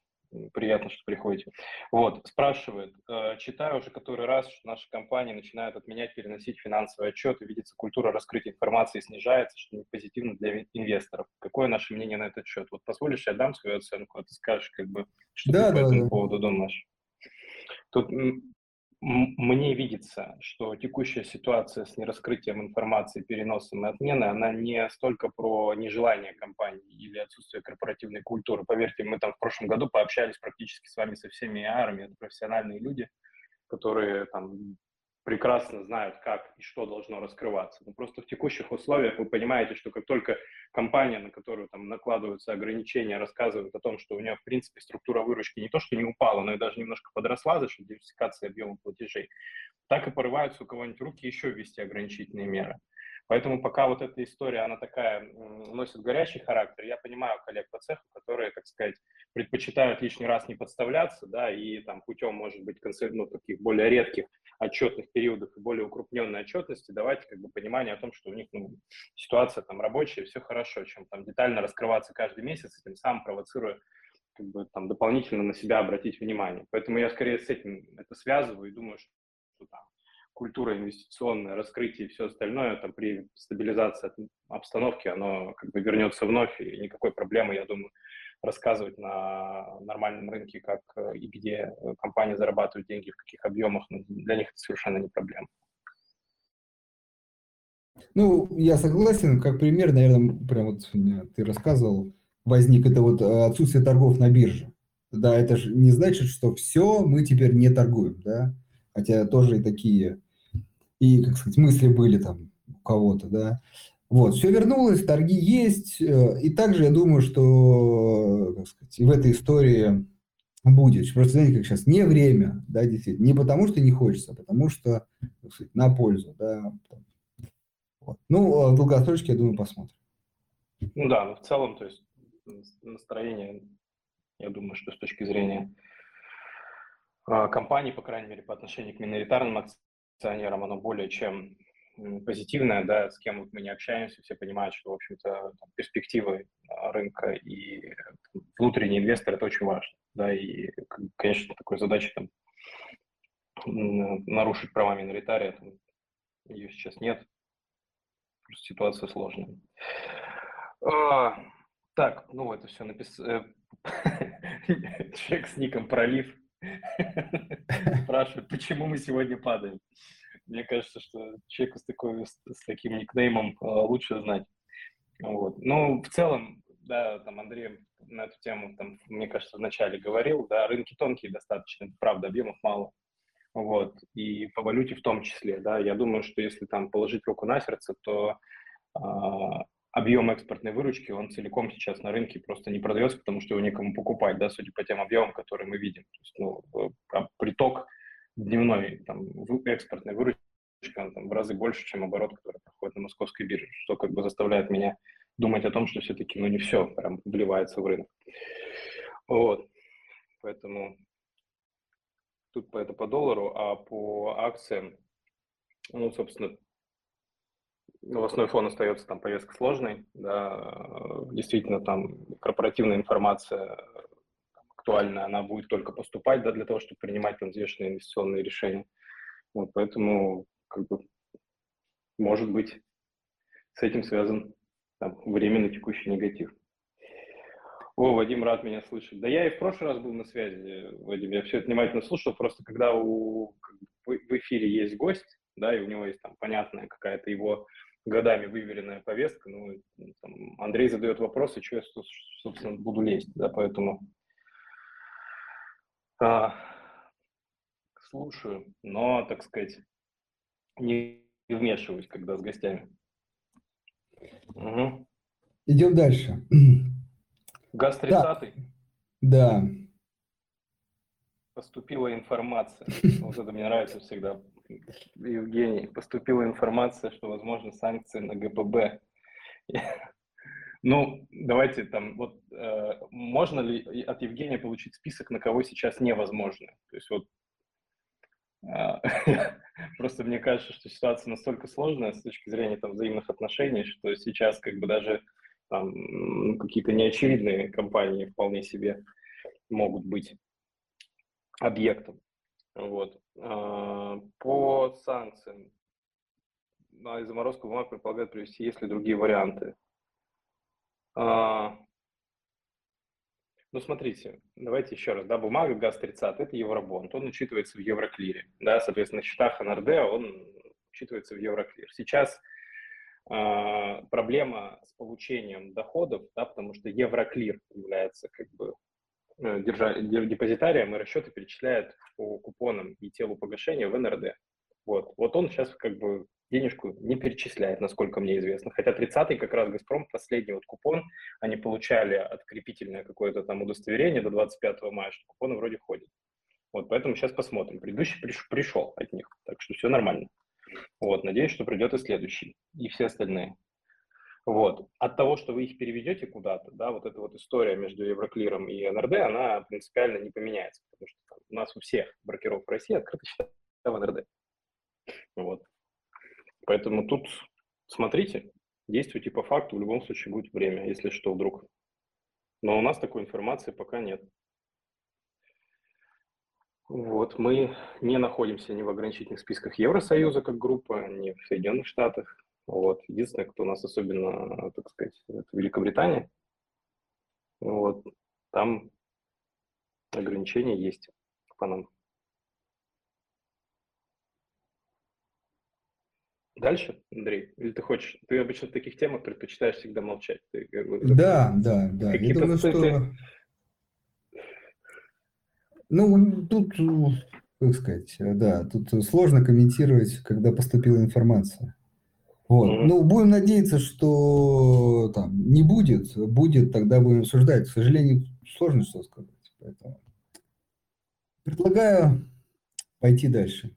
Приятно, что приходите. Вот, спрашивает, э, читаю уже который раз, что наши компании начинают отменять, переносить финансовый отчет, и видится, культура раскрытия информации снижается, что не позитивно для инвесторов. Какое наше мнение на этот счет? Вот позволишь, я дам свою оценку, а ты скажешь, как бы, что да, ты да, по этому да. поводу думаешь? Тут мне видится, что текущая ситуация с нераскрытием информации, переносом и отменой, она не столько про нежелание компании или отсутствие корпоративной культуры. Поверьте, мы там в прошлом году пообщались практически с вами со всеми арами, это профессиональные люди, которые там прекрасно знают, как и что должно раскрываться. Но просто в текущих условиях вы понимаете, что как только компания, на которую там накладываются ограничения, рассказывает о том, что у нее, в принципе, структура выручки не то, что не упала, но и даже немножко подросла за счет диверсификации объема платежей, так и порываются у кого-нибудь руки еще ввести ограничительные меры. Поэтому пока вот эта история, она такая, носит горячий характер, я понимаю коллег по цеху, которые, так сказать, предпочитают лишний раз не подставляться, да, и там путем, может быть, ну, таких более редких отчетных периодов и более укрупненной отчетности давать как бы понимание о том, что у них ну, ситуация там рабочая, все хорошо, чем там детально раскрываться каждый месяц, и тем самым провоцируя как бы там дополнительно на себя обратить внимание. Поэтому я скорее с этим это связываю и думаю, что там культура инвестиционная, раскрытие и все остальное, там при стабилизации обстановки оно как бы вернется вновь, и никакой проблемы, я думаю, рассказывать на нормальном рынке, как э, и где э, компании зарабатывают деньги, в каких объемах, ну, для них это совершенно не проблема. Ну, я согласен, как пример, наверное, прям вот ты рассказывал, возник это вот э, отсутствие торгов на бирже. Да, это же не значит, что все, мы теперь не торгуем, да, хотя тоже и такие и, как сказать, мысли были там у кого-то, да. Вот, все вернулось, торги есть, э, и также я думаю, что, как сказать, в этой истории будет. Просто знаете, как сейчас, не время, да, действительно. Не потому, что не хочется, а потому что сказать, на пользу, да. Вот. Ну, а в долгосрочке, я думаю, посмотрим. Ну да, но в целом, то есть настроение, я думаю, что с точки зрения а, компании, по крайней мере, по отношению к миноритарным акционерам, оно более чем позитивное, да, с кем мы не общаемся, все понимают, что, в общем-то, перспективы рынка и внутренний инвестор – это очень важно, да, и, конечно, такой задачи там нарушить права миноритария, там, ее сейчас нет, ситуация сложная. А, так, ну это все написано. Э, человек с ником Пролив спрашивает, почему мы сегодня падаем. Мне кажется, что человеку с, такой, с таким никнеймом э, лучше знать. Вот. Ну, в целом, да, там Андрей на эту тему, там, мне кажется, вначале говорил, да, рынки тонкие достаточно, правда, объемов мало. Вот, и по валюте в том числе, да, я думаю, что если там положить руку на сердце, то э, объем экспортной выручки, он целиком сейчас на рынке просто не продается, потому что его некому покупать, да, судя по тем объемам, которые мы видим. То есть, ну, приток дневной там, экспортной выручки он, там, в разы больше, чем оборот, который проходит на московской бирже, что как бы заставляет меня думать о том, что все-таки ну, не все прям вливается в рынок. Вот. Поэтому тут по это по доллару, а по акциям, ну, собственно, новостной фон остается там повестка сложной, да, действительно там корпоративная информация актуальная, она будет только поступать, да, для того, чтобы принимать там взвешенные инвестиционные решения. Вот, поэтому, как бы, может быть, с этим связан там, временный текущий негатив. О, Вадим, рад меня слышать. Да я и в прошлый раз был на связи, Вадим, я все это внимательно слушал, просто когда у, в эфире есть гость, да, и у него есть там понятная какая-то его годами выверенная повестка, ну, там, Андрей задает вопросы, что я, собственно, буду лезть, да, поэтому а, слушаю, но, так сказать, не вмешиваюсь, когда с гостями. Угу. Идем дальше. Газ 30 Да. Поступила информация. Вот это мне нравится всегда. Евгений, поступила информация, что возможны санкции на ГПБ. Ну, давайте там, вот э, можно ли от Евгения получить список, на кого сейчас невозможно? То есть вот э, просто мне кажется, что ситуация настолько сложная с точки зрения там взаимных отношений, что сейчас как бы даже там ну, какие-то неочевидные компании вполне себе могут быть объектом. Вот. А, по санкциям на заморозку бумаг предполагают привести, есть ли другие варианты. А, ну, смотрите, давайте еще раз, да, бумага ГАЗ-30 – это Евробонд, он учитывается в Евроклире, да, соответственно, на счетах НРД он учитывается в Евроклир. Сейчас э, проблема с получением доходов, да, потому что Евроклир является как бы держа, депозитариям и расчеты перечисляет по купонам и телу погашения в НРД. Вот, вот он сейчас как бы денежку не перечисляет, насколько мне известно. Хотя 30-й как раз «Газпром», последний вот купон, они получали открепительное какое-то там удостоверение до 25 мая, что купоны вроде ходят. Вот, поэтому сейчас посмотрим. Предыдущий приш, пришел от них, так что все нормально. Вот, надеюсь, что придет и следующий, и все остальные. Вот. От того, что вы их переведете куда-то, да, вот эта вот история между Евроклиром и НРД, она принципиально не поменяется, потому что там, у нас у всех брокеров в России открыты счета в НРД. Вот. Поэтому тут смотрите, действуйте по факту, в любом случае будет время, если что вдруг. Но у нас такой информации пока нет. Вот, мы не находимся ни в ограничительных списках Евросоюза как группа, ни в Соединенных Штатах, вот. Единственное, кто у нас особенно, так сказать, это Великобритания. Вот. Там ограничения есть по нам. Дальше, Андрей? Или ты хочешь? Ты обычно в таких темах предпочитаешь всегда молчать. Ты, да, да, да. Я думаю, что... Ну, тут, как сказать, да, тут сложно комментировать, когда поступила информация. Вот. Mm-hmm. Ну, будем надеяться, что там не будет. Будет, тогда будем обсуждать. К сожалению, сложно что сказать. Поэтому... Предлагаю пойти дальше.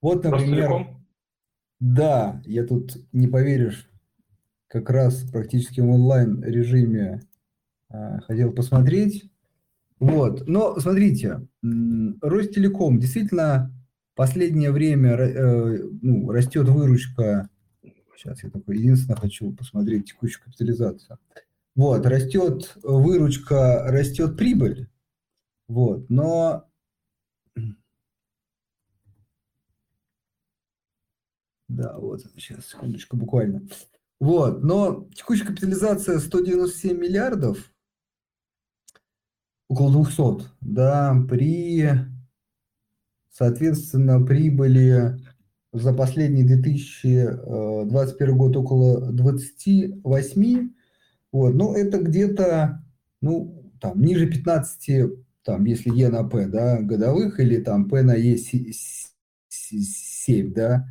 Вот, например, да, я тут, не поверишь, как раз практически в онлайн режиме э, хотел посмотреть. Вот, но смотрите, Ростелеком действительно последнее время э, ну, растет выручка. Сейчас я такой единственное хочу посмотреть текущую капитализацию. Вот, растет выручка, растет прибыль. Вот, но Да, вот, сейчас, секундочку, буквально. Вот, но текущая капитализация 197 миллиардов, около 200, да, при, соответственно, прибыли за последний 2021 год около 28, вот, ну, это где-то, ну, там, ниже 15, там, если E на P, да, годовых, или там P на E 7, да,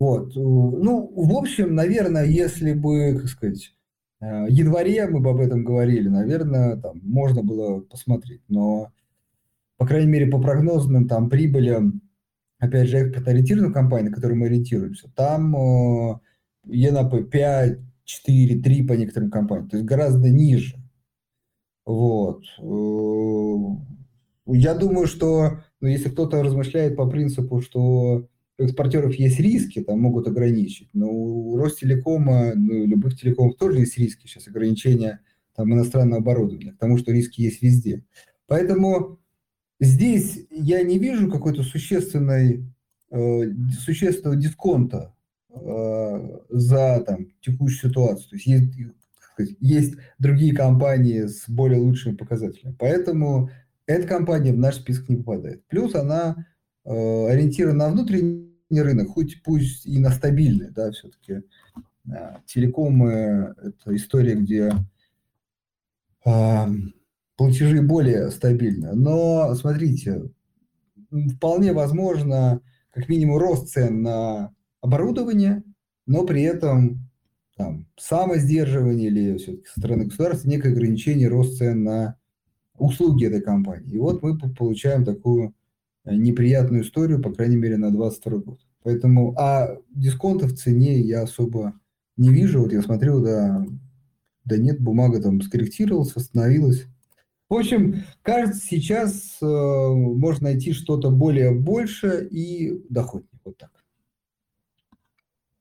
вот. Ну, в общем, наверное, если бы, как сказать, э, январе мы бы об этом говорили, наверное, там можно было посмотреть. Но, по крайней мере, по прогнозным там прибылям, опять же, экспорт-ориентированных компаний, на которые мы ориентируемся, там э, ЕНАП 5, 4, 3 по некоторым компаниям, то есть гораздо ниже. Вот. Э, я думаю, что ну, если кто-то размышляет по принципу, что у экспортеров есть риски, там могут ограничить, но у Ростелекома, ну, любых телекомов тоже есть риски, сейчас ограничения там, иностранного оборудования, потому что риски есть везде. Поэтому здесь я не вижу какой-то существенной, э, существенного дисконта э, за там, текущую ситуацию. То есть есть, есть другие компании с более лучшими показателями. Поэтому эта компания в наш список не попадает. Плюс она Э, ориентирован на внутренний рынок, хоть пусть и на стабильный, да, все-таки телекомы – это история, где платежи более стабильны. Но, смотрите, вполне возможно, как минимум, рост цен на оборудование, но при этом там, самосдерживание или все-таки со стороны государства некое ограничение рост цен на услуги этой компании. И вот мы получаем такую неприятную историю, по крайней мере, на 22 год. Поэтому, а дисконта в цене я особо не вижу. Вот я смотрел, да, да нет, бумага там скорректировалась, восстановилась. В общем, кажется, сейчас э, можно найти что-то более больше и доходнее. Вот так.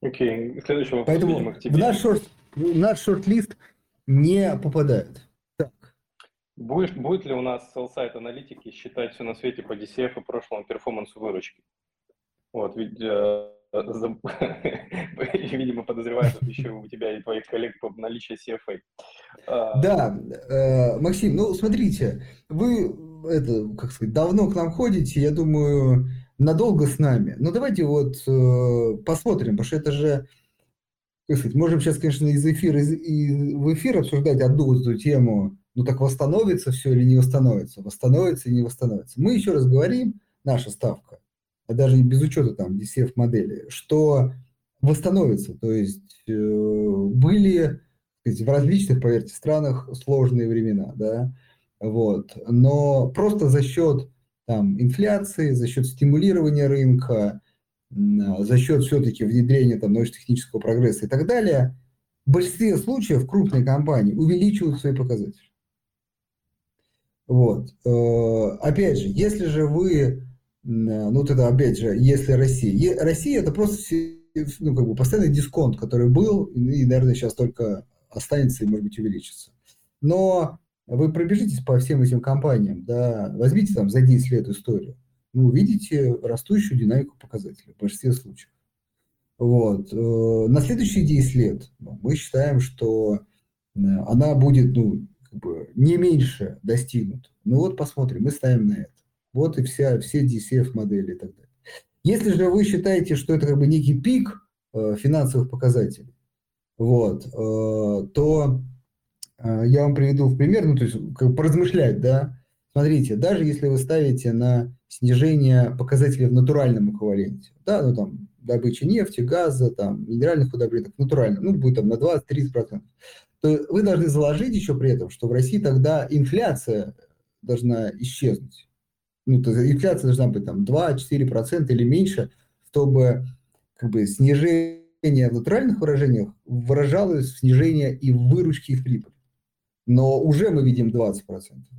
Окей, okay. следующий вопрос. Поэтому в наш, шорт, в наш шорт-лист не попадает. Будешь, будет ли у нас селл-сайт аналитики считать все на свете по DCF и прошлому перформансу выручки? Вот, ведь, э, видимо, подозреваю, что еще у тебя и твоих коллег по наличию CFA. А, да, э, Максим, ну, смотрите, вы, это, как сказать, давно к нам ходите, я думаю, надолго с нами. Но давайте вот э, посмотрим, потому что это же, как сказать, можем сейчас, конечно, из эфира из, и в эфир обсуждать одну эту тему, ну так восстановится все или не восстановится, восстановится или не восстановится. Мы еще раз говорим, наша ставка, а даже без учета там DCF модели, что восстановится, то есть э, были сказать, в различных, поверьте, странах сложные времена, да, вот, но просто за счет там инфляции, за счет стимулирования рынка, за счет все-таки внедрения там научно-технического прогресса и так далее, в большинстве случаев крупные компании увеличивают свои показатели. Вот. Э, опять же, если же вы, ну тогда опять же, если Россия, Россия это просто ну, как бы постоянный дисконт, который был, и, наверное, сейчас только останется и, может быть, увеличится. Но вы пробежитесь по всем этим компаниям, да, возьмите там за 10 лет историю, ну, увидите растущую динамику показателей в большинстве случаев. Вот. Э, на следующие 10 лет ну, мы считаем, что она будет ну, как бы не меньше достигнут. Ну вот посмотрим, мы ставим на это. Вот и вся, все DCF-модели и так далее. Если же вы считаете, что это как бы некий пик э, финансовых показателей, вот, э, то э, я вам приведу в пример, ну, то есть как бы поразмышлять, да. Смотрите, даже если вы ставите на снижение показателей в натуральном эквиваленте, да, ну там добыча нефти, газа, там, минеральных удобрений, натурально, ну, будет там на 20-30%, то вы должны заложить еще при этом, что в России тогда инфляция должна исчезнуть. Ну, то есть инфляция должна быть там 2-4% или меньше, чтобы как бы снижение в натуральных выражениях выражалось в снижение и в выручке, и в прибыли. Но уже мы видим 20%,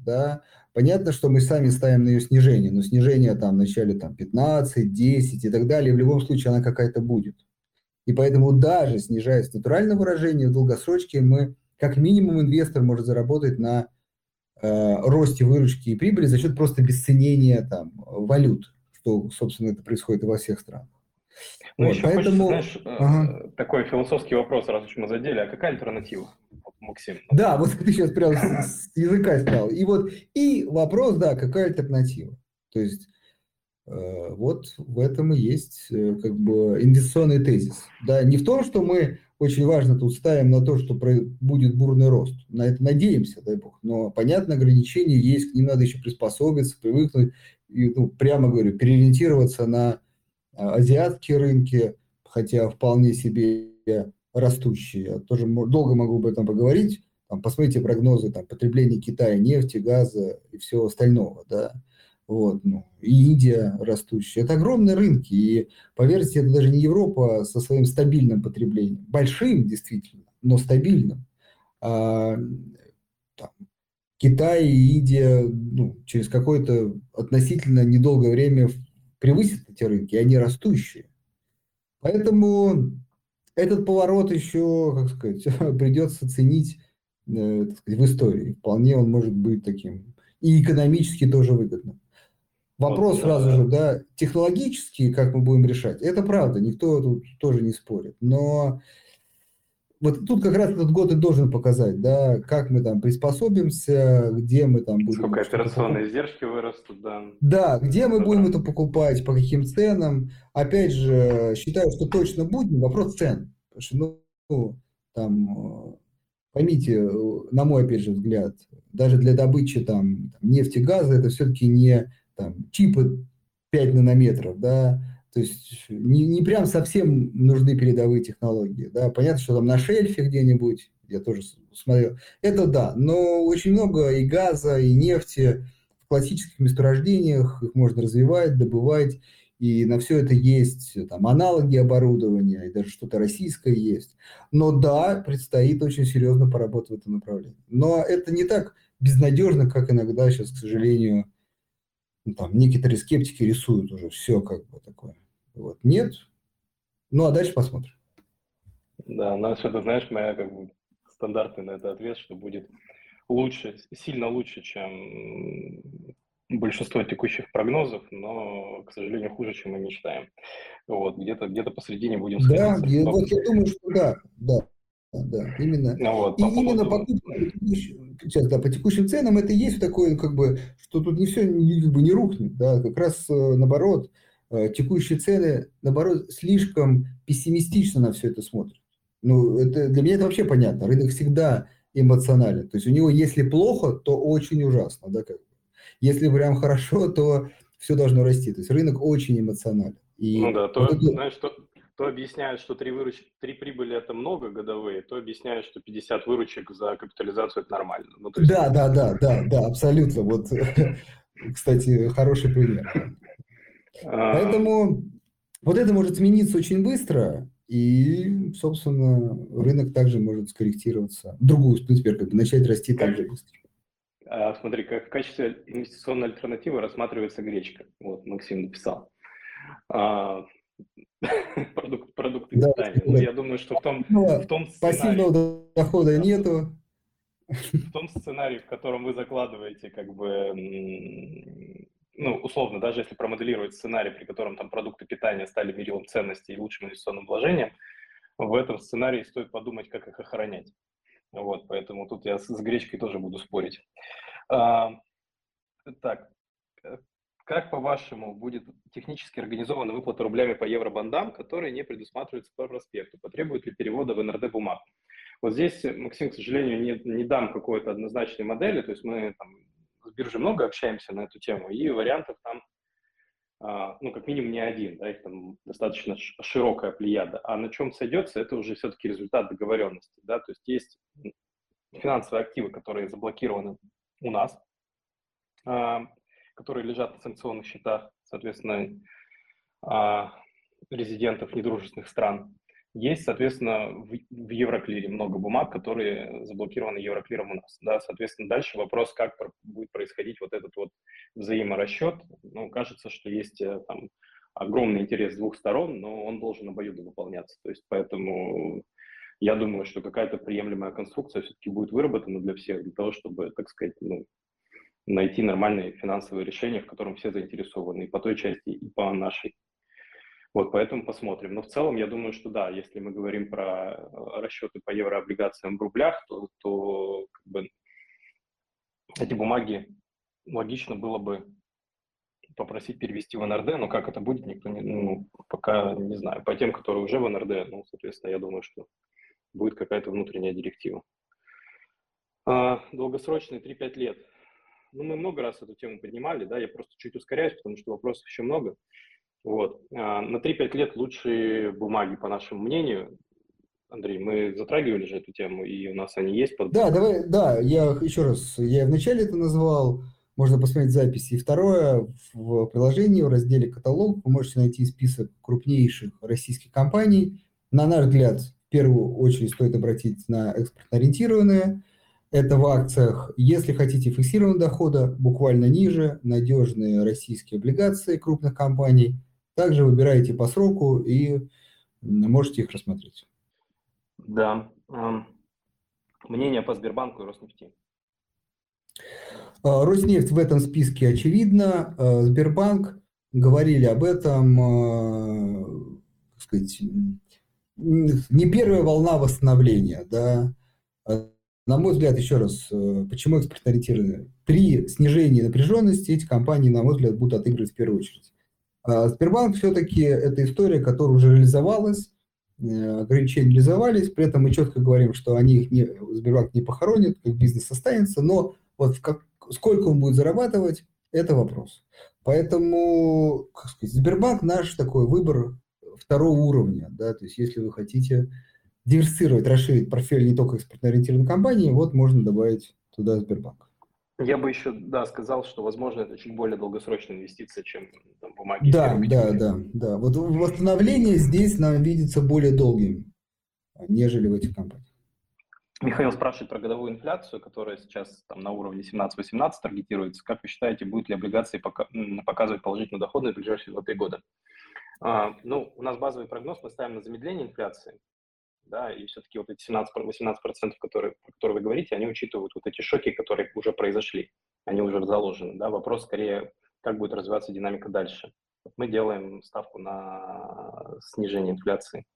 да, Понятно, что мы сами ставим на ее снижение, но снижение там в начале там, 15, 10 и так далее, в любом случае она какая-то будет. И поэтому даже снижаясь натуральное выражение, в долгосрочке мы, как минимум, инвестор может заработать на росте выручки и прибыли за счет просто обесценения там, валют, что, собственно, это происходит во всех странах. Ну, вот, еще поэтому... хочется, знаешь, ага. такой философский вопрос, раз уж мы задели, а какая альтернатива? Максим. Да, вот ты сейчас прям с языка сказал. И вот, и вопрос, да, какая альтернатива? То есть, э, вот в этом и есть э, как бы инвестиционный тезис. Да, не в том, что мы очень важно тут ставим на то, что будет бурный рост. На это надеемся, дай бог. Но, понятно, ограничения есть, к ним надо еще приспособиться, привыкнуть. И, ну, прямо говорю, переориентироваться на а, азиатские рынки, хотя вполне себе растущие. Я тоже долго могу об этом поговорить. Там, посмотрите прогнозы там, потребления Китая, нефти, газа и всего остального. Да? Вот, ну, и Индия растущая. Это огромные рынки. И, поверьте, это даже не Европа со своим стабильным потреблением. Большим, действительно, но стабильным. А, там, Китай и Индия ну, через какое-то относительно недолгое время превысят эти рынки, и они растущие. Поэтому этот поворот еще, как сказать, придется ценить э, сказать, в истории. Вполне он может быть таким. И экономически тоже выгодным. Вопрос вот, сразу да. же, да, технологически, как мы будем решать, это правда, никто тут тоже не спорит. Но вот тут как раз этот год и должен показать, да, как мы там приспособимся, где мы там будем... Сколько операционные издержки вырастут, да. Да, где мы будем это покупать, по каким ценам. Опять же, считаю, что точно будем, вопрос цен. Потому что, ну, там, поймите, на мой, опять же, взгляд, даже для добычи там нефти, газа, это все-таки не там, чипы 5 нанометров, да, то есть не, не прям совсем нужны передовые технологии. Да? Понятно, что там на шельфе где-нибудь, я тоже смотрел, это да, но очень много и газа, и нефти в классических месторождениях, их можно развивать, добывать, и на все это есть там, аналоги оборудования, и даже что-то российское есть. Но да, предстоит очень серьезно поработать в этом направлении. Но это не так безнадежно, как иногда сейчас, к сожалению, ну, там, некоторые скептики рисуют уже все как бы такое. Вот. Нет. Ну, а дальше посмотрим. Да, ну, это, знаешь, моя как бы стандартный на это ответ, что будет лучше, сильно лучше, чем большинство текущих прогнозов, но, к сожалению, хуже, чем мы мечтаем. Вот, где-то где посередине будем Да, я, вот я думаю, что да, да, да, именно. Ну, вот, и по именно поводу... сейчас, да, по текущим ценам это и есть такое, как бы, что тут не все не, как бы не рухнет, да, как раз э, наоборот, Э, текущие цены, наоборот, слишком пессимистично на все это смотрят. Ну, это, для меня это вообще понятно. Рынок всегда эмоционален. То есть у него, если плохо, то очень ужасно. Да, как Если прям хорошо, то все должно расти. То есть рынок очень эмоционален. И ну да, то, вот это... знаешь, то, то объясняют, что три, выруч... три прибыли это много годовые, то объясняют, что 50 выручек за капитализацию это нормально. Ну, есть... Да, да, да, да, да, абсолютно. Вот, кстати, хороший пример. Поэтому вот это может измениться очень быстро, и, собственно, рынок также может скорректироваться. Другую, в принципе, как бы начать расти так же быстро. А, смотри, как в качестве инвестиционной альтернативы рассматривается гречка. Вот Максим написал. А, продукт, продукты да, питания. Ну, я думаю, что в том, ну, в том сценарии... Пассивного дохода да, нету. В том сценарии, в котором вы закладываете как бы ну, условно, даже если промоделировать сценарий, при котором там продукты питания стали мерилом ценности и лучшим инвестиционным вложением, в этом сценарии стоит подумать, как их охранять. Вот, поэтому тут я с, с гречкой тоже буду спорить. А, так, как, по-вашему, будет технически организована выплата рублями по евробандам, которые не предусматриваются по проспекту? Потребует ли перевода в НРД бумаг? Вот здесь, Максим, к сожалению, не, не дам какой-то однозначной модели, то есть мы там, с биржей много общаемся на эту тему, и вариантов там, а, ну, как минимум не один, да, их там достаточно широкая плеяда. А на чем сойдется, это уже все-таки результат договоренности, да, то есть есть финансовые активы, которые заблокированы у нас, а, которые лежат на санкционных счетах, соответственно, а, резидентов недружественных стран. Есть, соответственно, в, Евроклире много бумаг, которые заблокированы Евроклиром у нас. Да, соответственно, дальше вопрос, как будет происходить вот этот вот взаиморасчет. Ну, кажется, что есть э, там огромный интерес с двух сторон, но он должен обоюдно выполняться. То есть поэтому я думаю, что какая-то приемлемая конструкция все-таки будет выработана для всех, для того, чтобы, так сказать, ну, найти нормальные финансовые решения, в котором все заинтересованы, и по той части, и по нашей. Вот, поэтому посмотрим. Но в целом, я думаю, что да, если мы говорим про э, расчеты по еврооблигациям в рублях, то, то как бы, эти бумаги логично было бы попросить перевести в НРД, но как это будет, никто не, ну, пока не знаю. По тем, которые уже в НРД, ну, соответственно, я думаю, что будет какая-то внутренняя директива. А, долгосрочные 3-5 лет. Ну, мы много раз эту тему поднимали, да, я просто чуть ускоряюсь, потому что вопросов еще много. Вот. А, на 3-5 лет лучшие бумаги, по нашему мнению. Андрей, мы затрагивали же эту тему, и у нас они есть. Под... Да, давай, да, я еще раз, я вначале это назвал, можно посмотреть записи. И второе, в приложении, в разделе «Каталог» вы можете найти список крупнейших российских компаний. На наш взгляд, в первую очередь стоит обратить на экспортно-ориентированные. Это в акциях. Если хотите фиксированного дохода, буквально ниже, надежные российские облигации крупных компаний – также выбираете по сроку и можете их рассмотреть. Да. Мнение по Сбербанку и Роснефти. А, Роснефть в этом списке очевидно. А, Сбербанк, говорили об этом, а, так сказать, не первая волна восстановления. Да. На мой взгляд, еще раз, почему экспортно ориентированные? При снижении напряженности эти компании, на мой взгляд, будут отыгрывать в первую очередь. А Сбербанк все-таки это история, которая уже реализовалась, э, ограничения реализовались, при этом мы четко говорим, что они их не, Сбербанк не похоронит, как бизнес останется, но вот как, сколько он будет зарабатывать, это вопрос. Поэтому, как сказать, Сбербанк наш такой выбор второго уровня, да, то есть если вы хотите диверсировать, расширить портфель не только экспортно-ориентированной компании, вот можно добавить туда Сбербанк. Я бы еще, да, сказал, что, возможно, это чуть более долгосрочная инвестиция, чем там, бумаги. Да, да, да, да. Вот восстановление здесь нам видится более долгим, нежели в этих компаниях. Михаил спрашивает про годовую инфляцию, которая сейчас там, на уровне 17-18 таргетируется. Как вы считаете, будут ли облигации пока, показывать положительную доходность в ближайшие 2-3 года? А, ну, у нас базовый прогноз мы ставим на замедление инфляции да, и все-таки вот эти 17-18%, которые, про которые вы говорите, они учитывают вот эти шоки, которые уже произошли, они уже заложены, да, вопрос скорее, как будет развиваться динамика дальше. Мы делаем ставку на снижение инфляции,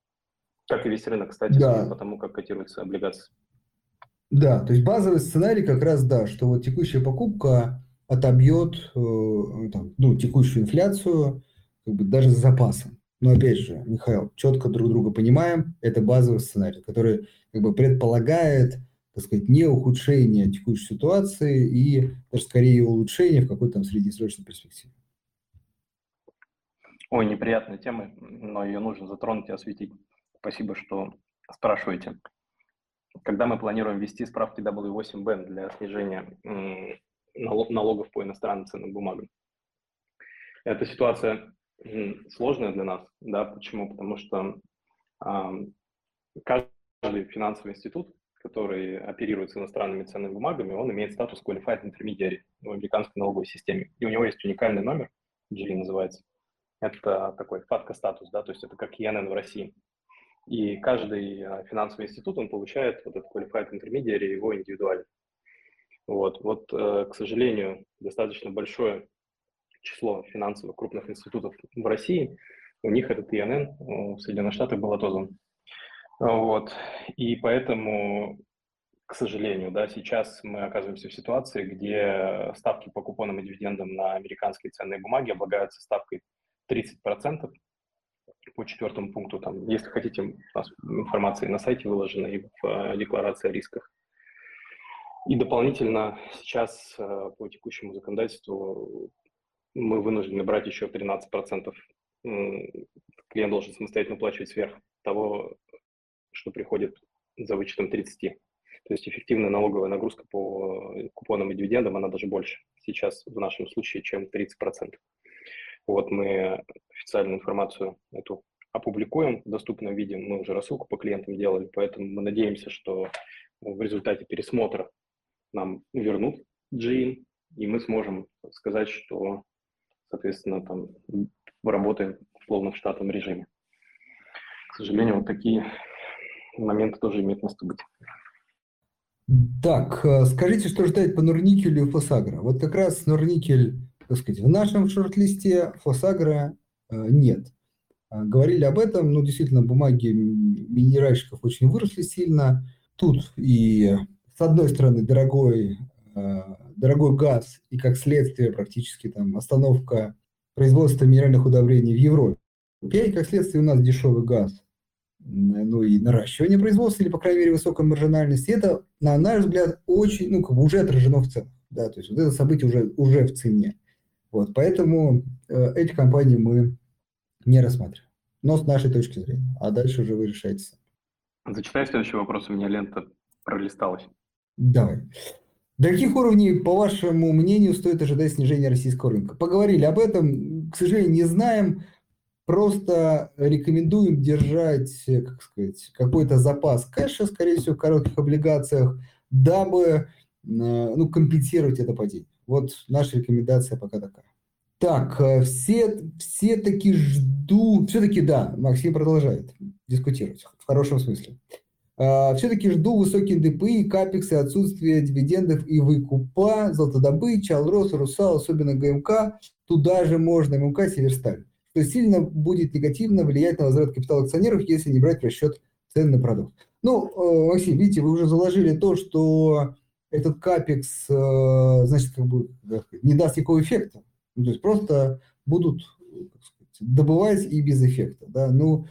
как и весь рынок, кстати, да. по тому, как котируются облигации. Да, то есть базовый сценарий как раз, да, что вот текущая покупка отобьет э, там, ну, текущую инфляцию как бы даже с запасом. Но опять же, Михаил, четко друг друга понимаем, это базовый сценарий, который как бы предполагает, так сказать, не ухудшение текущей ситуации и даже скорее улучшение в какой-то там среднесрочной перспективе. Ой, неприятная тема, но ее нужно затронуть и осветить. Спасибо, что спрашиваете. Когда мы планируем ввести справки W8B для снижения налогов по иностранным ценным бумагам? Эта ситуация сложная для нас, да, почему? Потому что каждый финансовый институт, который оперирует с иностранными ценными бумагами, он имеет статус Qualified Intermediary в американской налоговой системе. И у него есть уникальный номер, GLI называется. Это такой FATCA-статус, да, то есть это как ИНН в России. И каждый а, финансовый институт, он получает вот этот Qualified Intermediary, его индивидуально. Вот, вот, э, к сожалению, достаточно большое число финансовых крупных институтов в России, у них этот ИНН в Соединенных Штатах был отозван. Вот. И поэтому, к сожалению, да, сейчас мы оказываемся в ситуации, где ставки по купонам и дивидендам на американские ценные бумаги облагаются ставкой 30%. По четвертому пункту, там, если хотите, у нас информация на сайте выложена и в э, декларации о рисках. И дополнительно сейчас э, по текущему законодательству мы вынуждены брать еще 13%. Клиент должен самостоятельно уплачивать сверх того, что приходит за вычетом 30. То есть эффективная налоговая нагрузка по купонам и дивидендам, она даже больше сейчас в нашем случае, чем 30%. Вот мы официальную информацию эту опубликуем в доступном виде. Мы уже рассылку по клиентам делали, поэтому мы надеемся, что в результате пересмотра нам вернут GIN, и мы сможем сказать, что, соответственно, там работаем в полном штатном режиме. К сожалению, вот такие моменты тоже имеют место быть. Так, э, скажите, что ждать по Норникелю и Фосагро? Вот как раз Норникель, так сказать, в нашем шорт-листе, Фосагро э, нет. А, говорили об этом, ну, действительно, бумаги минеральщиков очень выросли сильно. Тут и, с одной стороны, дорогой, э, дорогой газ и, как следствие, практически там остановка производства минеральных удобрений в Европе. И, как следствие, у нас дешевый газ, ну и наращивание производства, или, по крайней мере, высокая маржинальность. Это, на наш взгляд, очень, ну, как бы уже отражено в ценах. Да, то есть вот это событие уже, уже в цене. Вот, поэтому э, эти компании мы не рассматриваем. Но с нашей точки зрения. А дальше уже вы решаете сами. Зачитай следующий вопрос, у меня лента пролисталась. Давай. До каких уровней, по вашему мнению, стоит ожидать снижения российского рынка? Поговорили об этом, к сожалению, не знаем. Просто рекомендуем держать, как сказать, какой-то запас кэша, скорее всего, в коротких облигациях, дабы э, ну, компенсировать это падение. Вот наша рекомендация пока такая. Так, э, все, все таки жду, все-таки да, Максим продолжает дискутировать в хорошем смысле. А, все-таки жду высокие ДПИ, капексы, отсутствие дивидендов и выкупа, золотодобыча, Алрос, Русал, особенно ГМК, туда же можно, ММК, Северсталь, что сильно будет негативно влиять на возврат капитала акционеров, если не брать в расчет цен на продукт. Ну, э, Максим, видите, вы уже заложили то, что этот капекс, э, значит, как бы не даст никакого эффекта. Ну, то есть просто будут сказать, добывать и без эффекта. Да? Ну,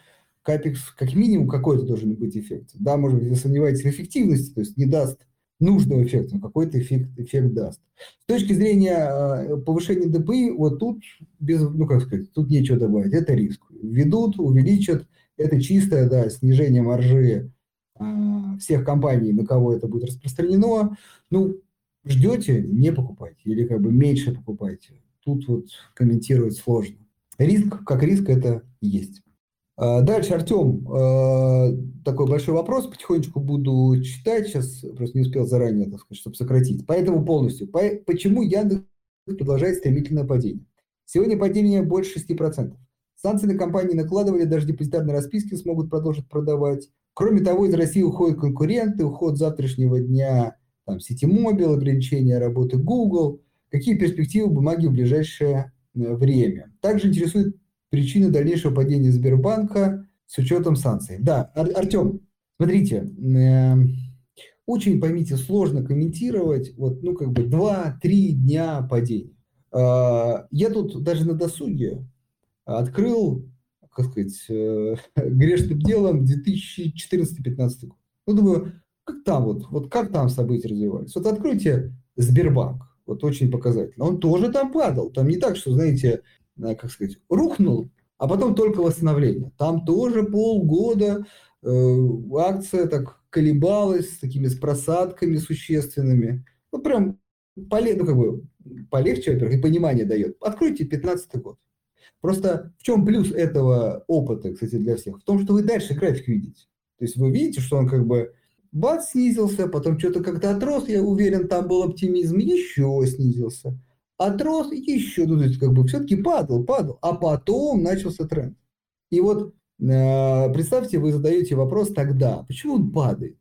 капекс как минимум какой-то должен быть эффект. Да, может быть, вы сомневаетесь в эффективности, то есть не даст нужного эффекта, но какой-то эффект, эффект даст. С точки зрения э, повышения ДПИ, вот тут, без, ну как сказать, тут нечего добавить, это риск. Ведут, увеличат, это чистое, да, снижение маржи э, всех компаний, на кого это будет распространено. Ну, ждете, не покупайте, или как бы меньше покупайте тут вот комментировать сложно. Риск, как риск, это есть. А, дальше, Артем, а, такой большой вопрос, потихонечку буду читать, сейчас просто не успел заранее, так сказать, чтобы сократить. Поэтому полностью. Почему Яндекс продолжает стремительное падение? Сегодня падение больше 6%. Санкции на компании накладывали, даже депозитарные расписки смогут продолжить продавать. Кроме того, из России уходят конкуренты, уход завтрашнего дня там, сети Мобил, ограничение работы Google – Какие перспективы бумаги в ближайшее э, время? Также интересует причины дальнейшего падения Сбербанка с учетом санкций. Да, Ар- Артем, смотрите, э, очень, поймите, сложно комментировать, вот, ну, как бы 2-3 дня падения. Э, я тут даже на досуге открыл, как сказать, э, грешным делом 2014-2015 год. Ну, думаю, как там вот, вот как там события развивались? Вот откройте Сбербанк. Вот очень показательно. Он тоже там падал. Там не так, что, знаете, как сказать, рухнул, а потом только восстановление. Там тоже полгода э, акция так колебалась с такими с просадками существенными. Ну, прям поле, ну, как бы, полегче, во-первых, и понимание дает. Откройте 15 год. Просто в чем плюс этого опыта, кстати, для всех? В том, что вы дальше график видите. То есть вы видите, что он как бы бац, снизился, потом что-то как-то отрос, я уверен, там был оптимизм, еще снизился. Отрос, еще, ну, то есть как бы все-таки падал, падал, а потом начался тренд. И вот э, представьте, вы задаете вопрос тогда, почему он падает?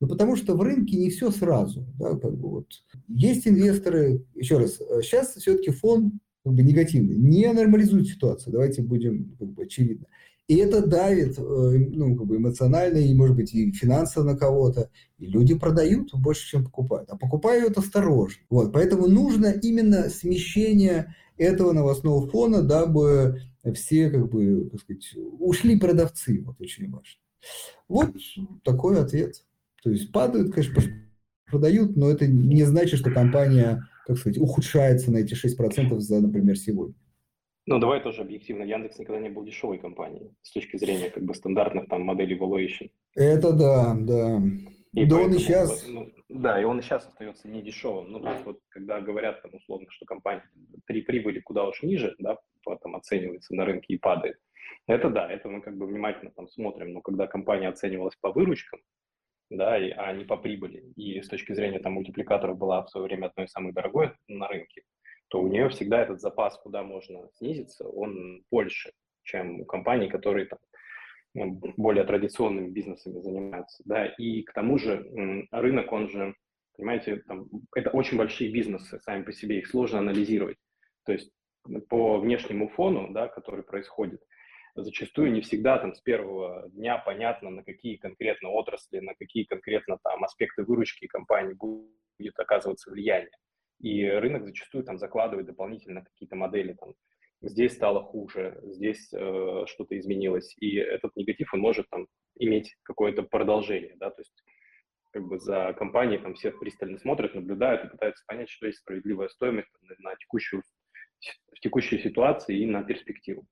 Ну, потому что в рынке не все сразу. Да, как бы вот. Есть инвесторы, еще раз, сейчас все-таки фон как бы негативный, не нормализует ситуацию, давайте будем как бы, очевидно. И это давит э, ну, как бы эмоционально и, может быть, и финансово на кого-то. И люди продают больше, чем покупают. А покупают осторожно. Вот, поэтому нужно именно смещение этого новостного фона, дабы все, как бы, так сказать, ушли продавцы. Вот очень важно. Вот такой ответ. То есть падают, конечно, продают, но это не значит, что компания, как сказать, ухудшается на эти 6% за, например, сегодня. Ну, давай тоже объективно. Яндекс никогда не был дешевой компанией с точки зрения как бы стандартных там моделей valuation. Это да, да. И да, поэтому, он и сейчас... Ну, да, и он и сейчас остается не дешевым. Ну, то есть вот когда говорят, там, условно, что компания при прибыли куда уж ниже, да, потом оценивается на рынке и падает, это да, это мы как бы внимательно там смотрим. Но когда компания оценивалась по выручкам, да, и, а не по прибыли, и с точки зрения там мультипликаторов была в свое время одной из самых дорогой на рынке, то у нее всегда этот запас, куда можно снизиться, он больше, чем у компаний, которые там ну, более традиционными бизнесами занимаются, да, и к тому же рынок, он же, понимаете, там, это очень большие бизнесы сами по себе, их сложно анализировать, то есть по внешнему фону, да, который происходит, зачастую не всегда там с первого дня понятно, на какие конкретно отрасли, на какие конкретно там аспекты выручки компании будет оказываться влияние. И рынок зачастую там закладывает дополнительно какие-то модели там, здесь стало хуже, здесь э, что-то изменилось, и этот негатив, он может там иметь какое-то продолжение, да, то есть как бы за компанией там все пристально смотрят, наблюдают и пытаются понять, что есть справедливая стоимость на, на текущую, в текущей ситуации и на перспективу.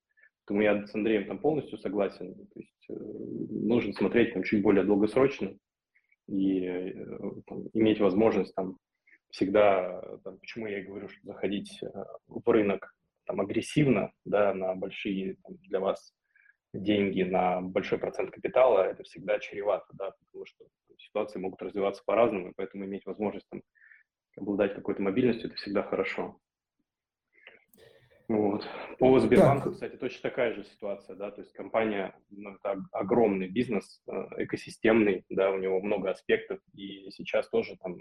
Поэтому я с Андреем там полностью согласен, то есть э, нужно смотреть там чуть более долгосрочно и э, там, иметь возможность там всегда, там, почему я и говорю, что заходить э, в рынок там, агрессивно, да, на большие там, для вас деньги, на большой процент капитала, это всегда чревато, да, потому что ситуации могут развиваться по-разному, и поэтому иметь возможность там, обладать какой-то мобильностью, это всегда хорошо. Вот. По Сбербанку, так. кстати, точно такая же ситуация, да, то есть компания, ну, это огромный бизнес, э, экосистемный, да, у него много аспектов, и сейчас тоже там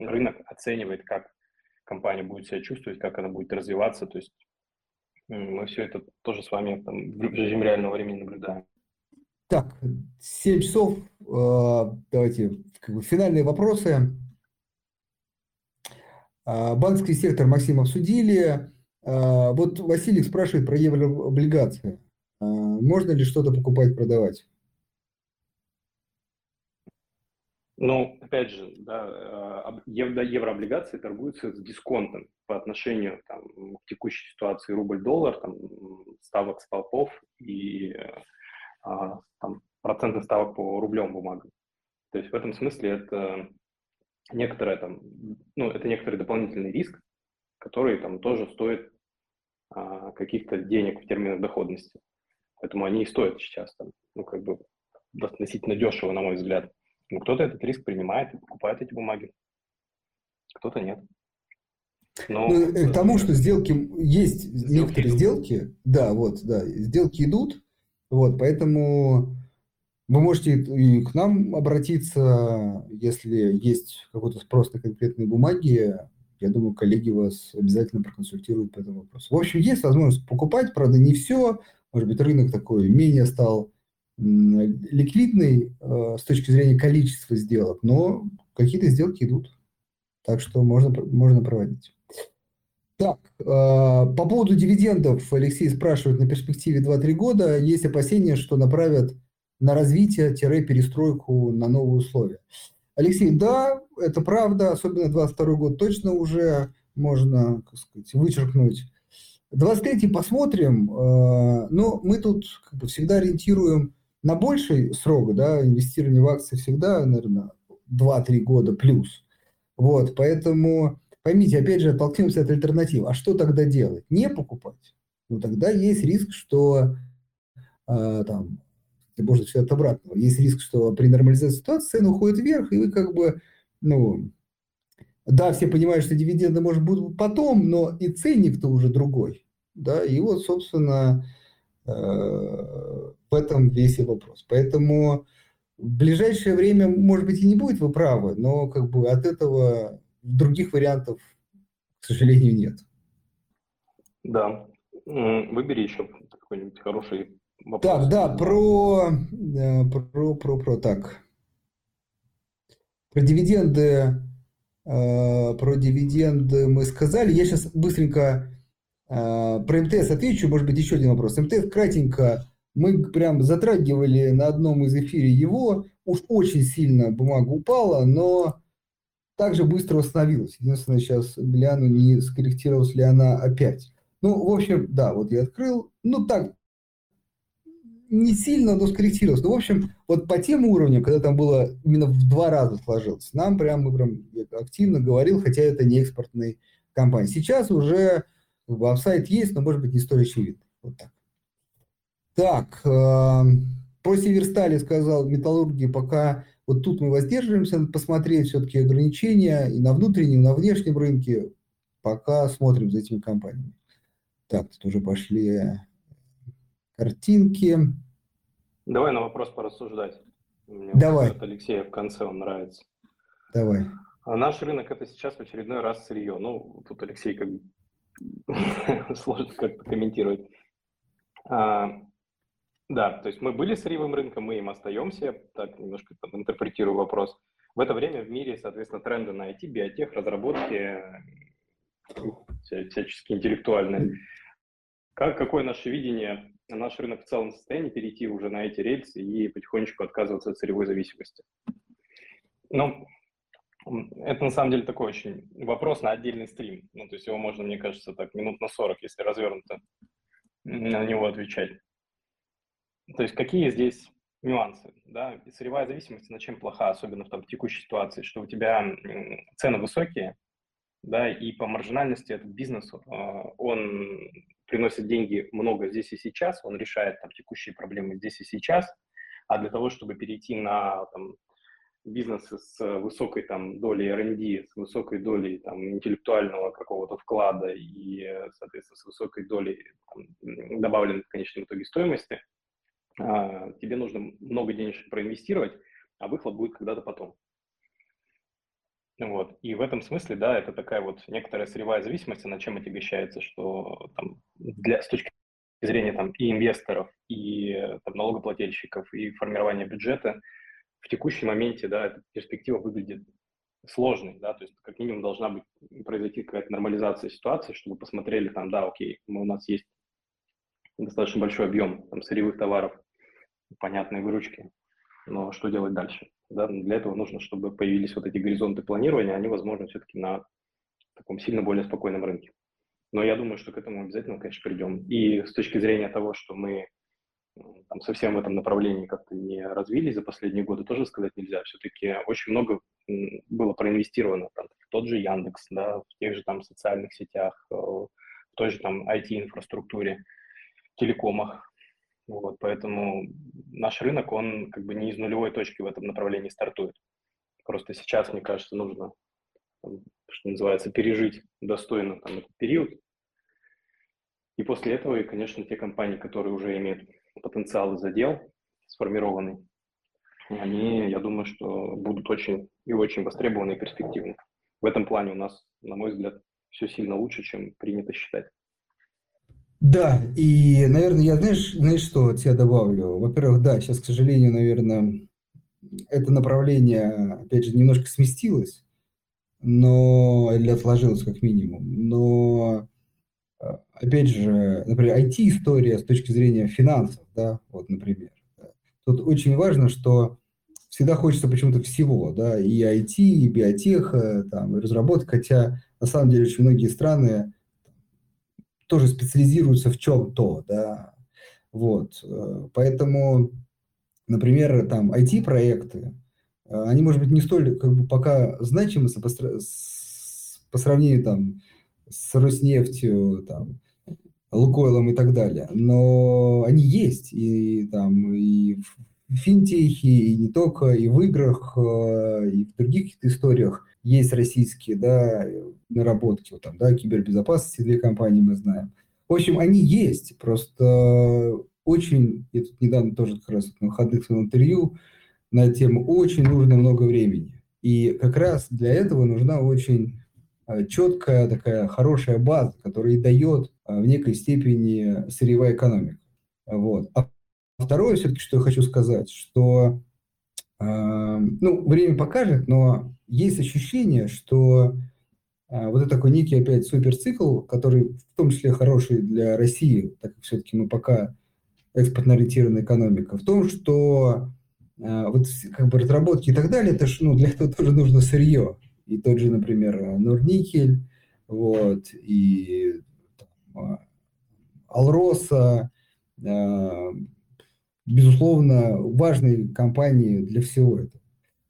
рынок оценивает, как компания будет себя чувствовать, как она будет развиваться. То есть мы все это тоже с вами там, в режиме реального времени наблюдаем. Так, 7 часов. Э, давайте как бы, финальные вопросы. Э, банковский сектор Максим обсудили. Э, вот Василий спрашивает про еврооблигации. Можно ли что-то покупать, продавать? Ну, опять же, да, э, еврооблигации торгуются с дисконтом по отношению там, к текущей ситуации рубль-доллар, там, ставок столпов и а, там, процентных ставок по рублевым бумагам. То есть в этом смысле это некоторое там, ну, это некоторый дополнительный риск, который там тоже стоит а, каких-то денег в терминах доходности. Поэтому они и стоят сейчас там, ну, как бы относительно дешево, на мой взгляд. Ну, кто-то этот риск принимает и покупает эти бумаги, кто-то нет. Но, ну, э, к тому, что сделки есть сделки некоторые идут. сделки, да, вот, да, сделки идут, вот, поэтому вы можете и к нам обратиться, если есть какой-то спрос на конкретные бумаги. Я думаю, коллеги вас обязательно проконсультируют по этому вопросу. В общем, есть возможность покупать, правда, не все. Может быть, рынок такой менее стал ликвидный э, с точки зрения количества сделок, но какие-то сделки идут. Так что можно, можно проводить. Так, э, по поводу дивидендов Алексей спрашивает на перспективе 2-3 года. Есть опасения, что направят на развитие-перестройку на новые условия. Алексей, да, это правда, особенно 22 год точно уже можно, как сказать, вычеркнуть. 23 посмотрим, э, но мы тут как бы всегда ориентируем на больший срок, да, инвестирование в акции всегда, наверное, 2-3 года плюс. Вот, поэтому поймите, опять же, оттолкнемся от альтернатив. А что тогда делать? Не покупать? Ну, тогда есть риск, что э, там, можно все от обратного. Есть риск, что при нормализации ситуации цены уходят вверх, и вы как бы, ну, да, все понимают, что дивиденды, может, будут потом, но и ценник-то уже другой. Да, и вот, собственно, э, в этом весь и вопрос. Поэтому в ближайшее время, может быть, и не будет, вы правы, но как бы от этого других вариантов, к сожалению, нет. Да. Выбери еще какой-нибудь хороший вопрос. Так, да, про, э, про, про, про, так. Про дивиденды, э, про дивиденды мы сказали. Я сейчас быстренько э, про МТС отвечу, может быть, еще один вопрос. МТС кратенько мы прям затрагивали на одном из эфире его, уж очень сильно бумага упала, но также быстро восстановилась. Единственное, сейчас гляну, не скорректировалась ли она опять. Ну, в общем, да, вот я открыл. Ну, так, не сильно, но скорректировалось. Ну, в общем, вот по тем уровням, когда там было именно в два раза сложилось, нам прям, мы прям активно говорил, хотя это не экспортные компании. Сейчас уже как бы, апсайт есть, но, может быть, не столь очевидно. Вот так. Так, э, про Северстали сказал, металлургии пока вот тут мы воздерживаемся, посмотреть все-таки ограничения и на внутреннем, и на внешнем рынке. Пока смотрим за этими компаниями. Так, тут уже пошли картинки. Давай на вопрос порассуждать. Мне Давай. Вот Алексея в конце он нравится. Давай. А наш рынок это сейчас в очередной раз сырье. Ну, тут Алексей как сложно как-то комментировать. А, да, то есть мы были сырьевым рынком, мы им остаемся, так немножко там, интерпретирую вопрос. В это время в мире, соответственно, тренды на IT, биотех, разработки, всячески интеллектуальные. Как, какое наше видение, наш рынок в целом состоянии перейти уже на эти рельсы и потихонечку отказываться от сырьевой зависимости? Ну, это на самом деле такой очень вопрос на отдельный стрим. Ну, то есть его можно, мне кажется, так минут на 40, если развернуто на него отвечать. То есть какие здесь нюансы, да, и сырьевая зависимость, на чем плоха, особенно в там, текущей ситуации, что у тебя цены высокие, да, и по маржинальности этот бизнес, а, он приносит деньги много здесь и сейчас, он решает там текущие проблемы здесь и сейчас, а для того, чтобы перейти на там, бизнесы с высокой там долей R&D, с высокой долей там интеллектуального какого-то вклада и, соответственно, с высокой долей там, добавленной в конечном итоге стоимости, тебе нужно много денежек проинвестировать, а выхлоп будет когда-то потом. Вот. И в этом смысле, да, это такая вот некоторая сырьевая зависимость, она чем отягощается, что там, для, с точки зрения там, и инвесторов, и там, налогоплательщиков, и формирования бюджета, в текущем моменте, да, эта перспектива выглядит сложной, да, то есть как минимум должна быть произойти какая-то нормализация ситуации, чтобы посмотрели там, да, окей, мы, у нас есть достаточно большой объем там, сырьевых товаров, понятной выручки, но что делать дальше? Да? Для этого нужно, чтобы появились вот эти горизонты планирования, они возможны все-таки на таком сильно более спокойном рынке. Но я думаю, что к этому обязательно, конечно, придем. И с точки зрения того, что мы там, совсем в этом направлении как-то не развились за последние годы, тоже сказать нельзя. Все-таки очень много было проинвестировано там, в тот же Яндекс, да, в тех же там социальных сетях, э, в той же там IT-инфраструктуре, телекомах. Вот, поэтому наш рынок, он как бы не из нулевой точки в этом направлении стартует. Просто сейчас, мне кажется, нужно, что называется, пережить достойно там, этот период. И после этого, и, конечно, те компании, которые уже имеют потенциал и задел сформированный, они, я думаю, что будут очень и очень востребованы и перспективны. В этом плане у нас, на мой взгляд, все сильно лучше, чем принято считать. Да, и, наверное, я, знаешь, знаешь, что тебе добавлю? Во-первых, да, сейчас, к сожалению, наверное, это направление, опять же, немножко сместилось, но, или отложилось как минимум, но, а, опять же, например, IT-история с точки зрения финансов, да, вот, например. Тут очень важно, что всегда хочется почему-то всего, да, и IT, и биотеха, там, и разработка, хотя на самом деле очень многие страны тоже специализируются в чем-то, да, вот, э, поэтому, например, там IT-проекты, э, они, может быть, не столь как бы пока значимы по, по сравнению там с Роснефтью, там, Лукойлом и так далее, но они есть и там и в финтехе, и не только, и в играх, э, и в других историях есть российские, да, наработки, вот там, да, кибербезопасности две компании мы знаем. В общем, они есть, просто очень, я тут недавно тоже как раз на выходных своем интервью на тему, очень нужно много времени. И как раз для этого нужна очень а, четкая такая хорошая база, которая и дает а, в некой степени сырьевая экономика. Вот. А второе все-таки, что я хочу сказать, что ну, время покажет, но есть ощущение, что а, вот это такой некий опять суперцикл, который в том числе хороший для России, так как все-таки мы пока экспортно-ориентированная экономика, в том, что а, вот как бы разработки и так далее, это ж, ну, для этого тоже нужно сырье. И тот же, например, Норникель, вот, и там, Алроса, безусловно, важной компанией для всего этого.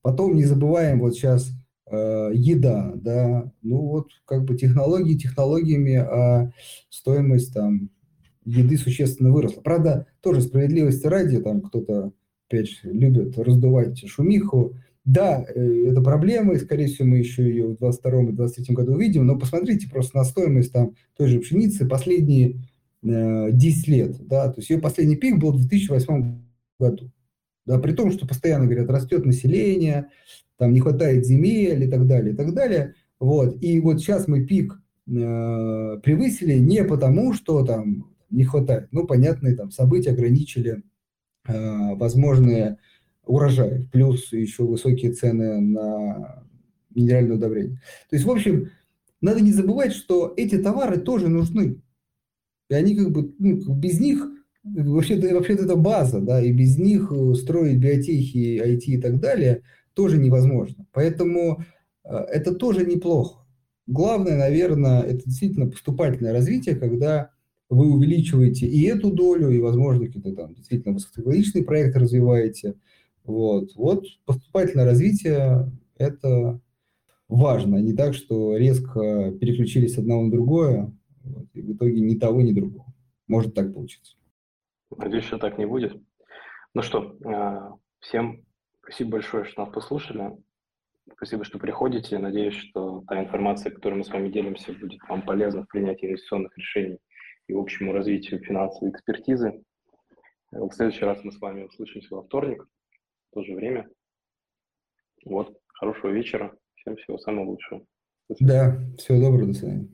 Потом не забываем вот сейчас э, еда, да, ну вот как бы технологии технологиями, а стоимость там еды существенно выросла. Правда, тоже справедливости ради, там кто-то опять же любит раздувать шумиху, да, э, это проблема, и, скорее всего, мы еще ее в 2022 и 2023 году увидим, но посмотрите просто на стоимость там, той же пшеницы последние 10 лет. Да, то есть ее последний пик был в 2008 году. Да, при том, что постоянно говорят, растет население, там не хватает земель и так далее, и так далее. Вот. И вот сейчас мы пик э, превысили не потому, что там не хватает. Ну, понятные там события ограничили э, возможные урожай, плюс еще высокие цены на минеральное удобрение. То есть, в общем, надо не забывать, что эти товары тоже нужны. И они как бы, ну, без них, вообще-то, вообще-то это база, да, и без них э, строить биотехи, IT и так далее тоже невозможно. Поэтому э, это тоже неплохо. Главное, наверное, это действительно поступательное развитие, когда вы увеличиваете и эту долю, и, возможно, какие-то там действительно высокотехнологичные проекты развиваете – вот, вот поступательное развитие – это важно, не так, что резко переключились с одного на другое, вот, и в итоге ни того, ни другого. Может так получиться. Надеюсь, что так не будет. Ну что, а, всем спасибо большое, что нас послушали. Спасибо, что приходите. Надеюсь, что та информация, которой мы с вами делимся, будет вам полезна в принятии инвестиционных решений и общему развитию финансовой экспертизы. В следующий раз мы с вами услышимся во вторник в то же время. Вот, хорошего вечера. Всем всего самого лучшего. Да, всего доброго, до свидания.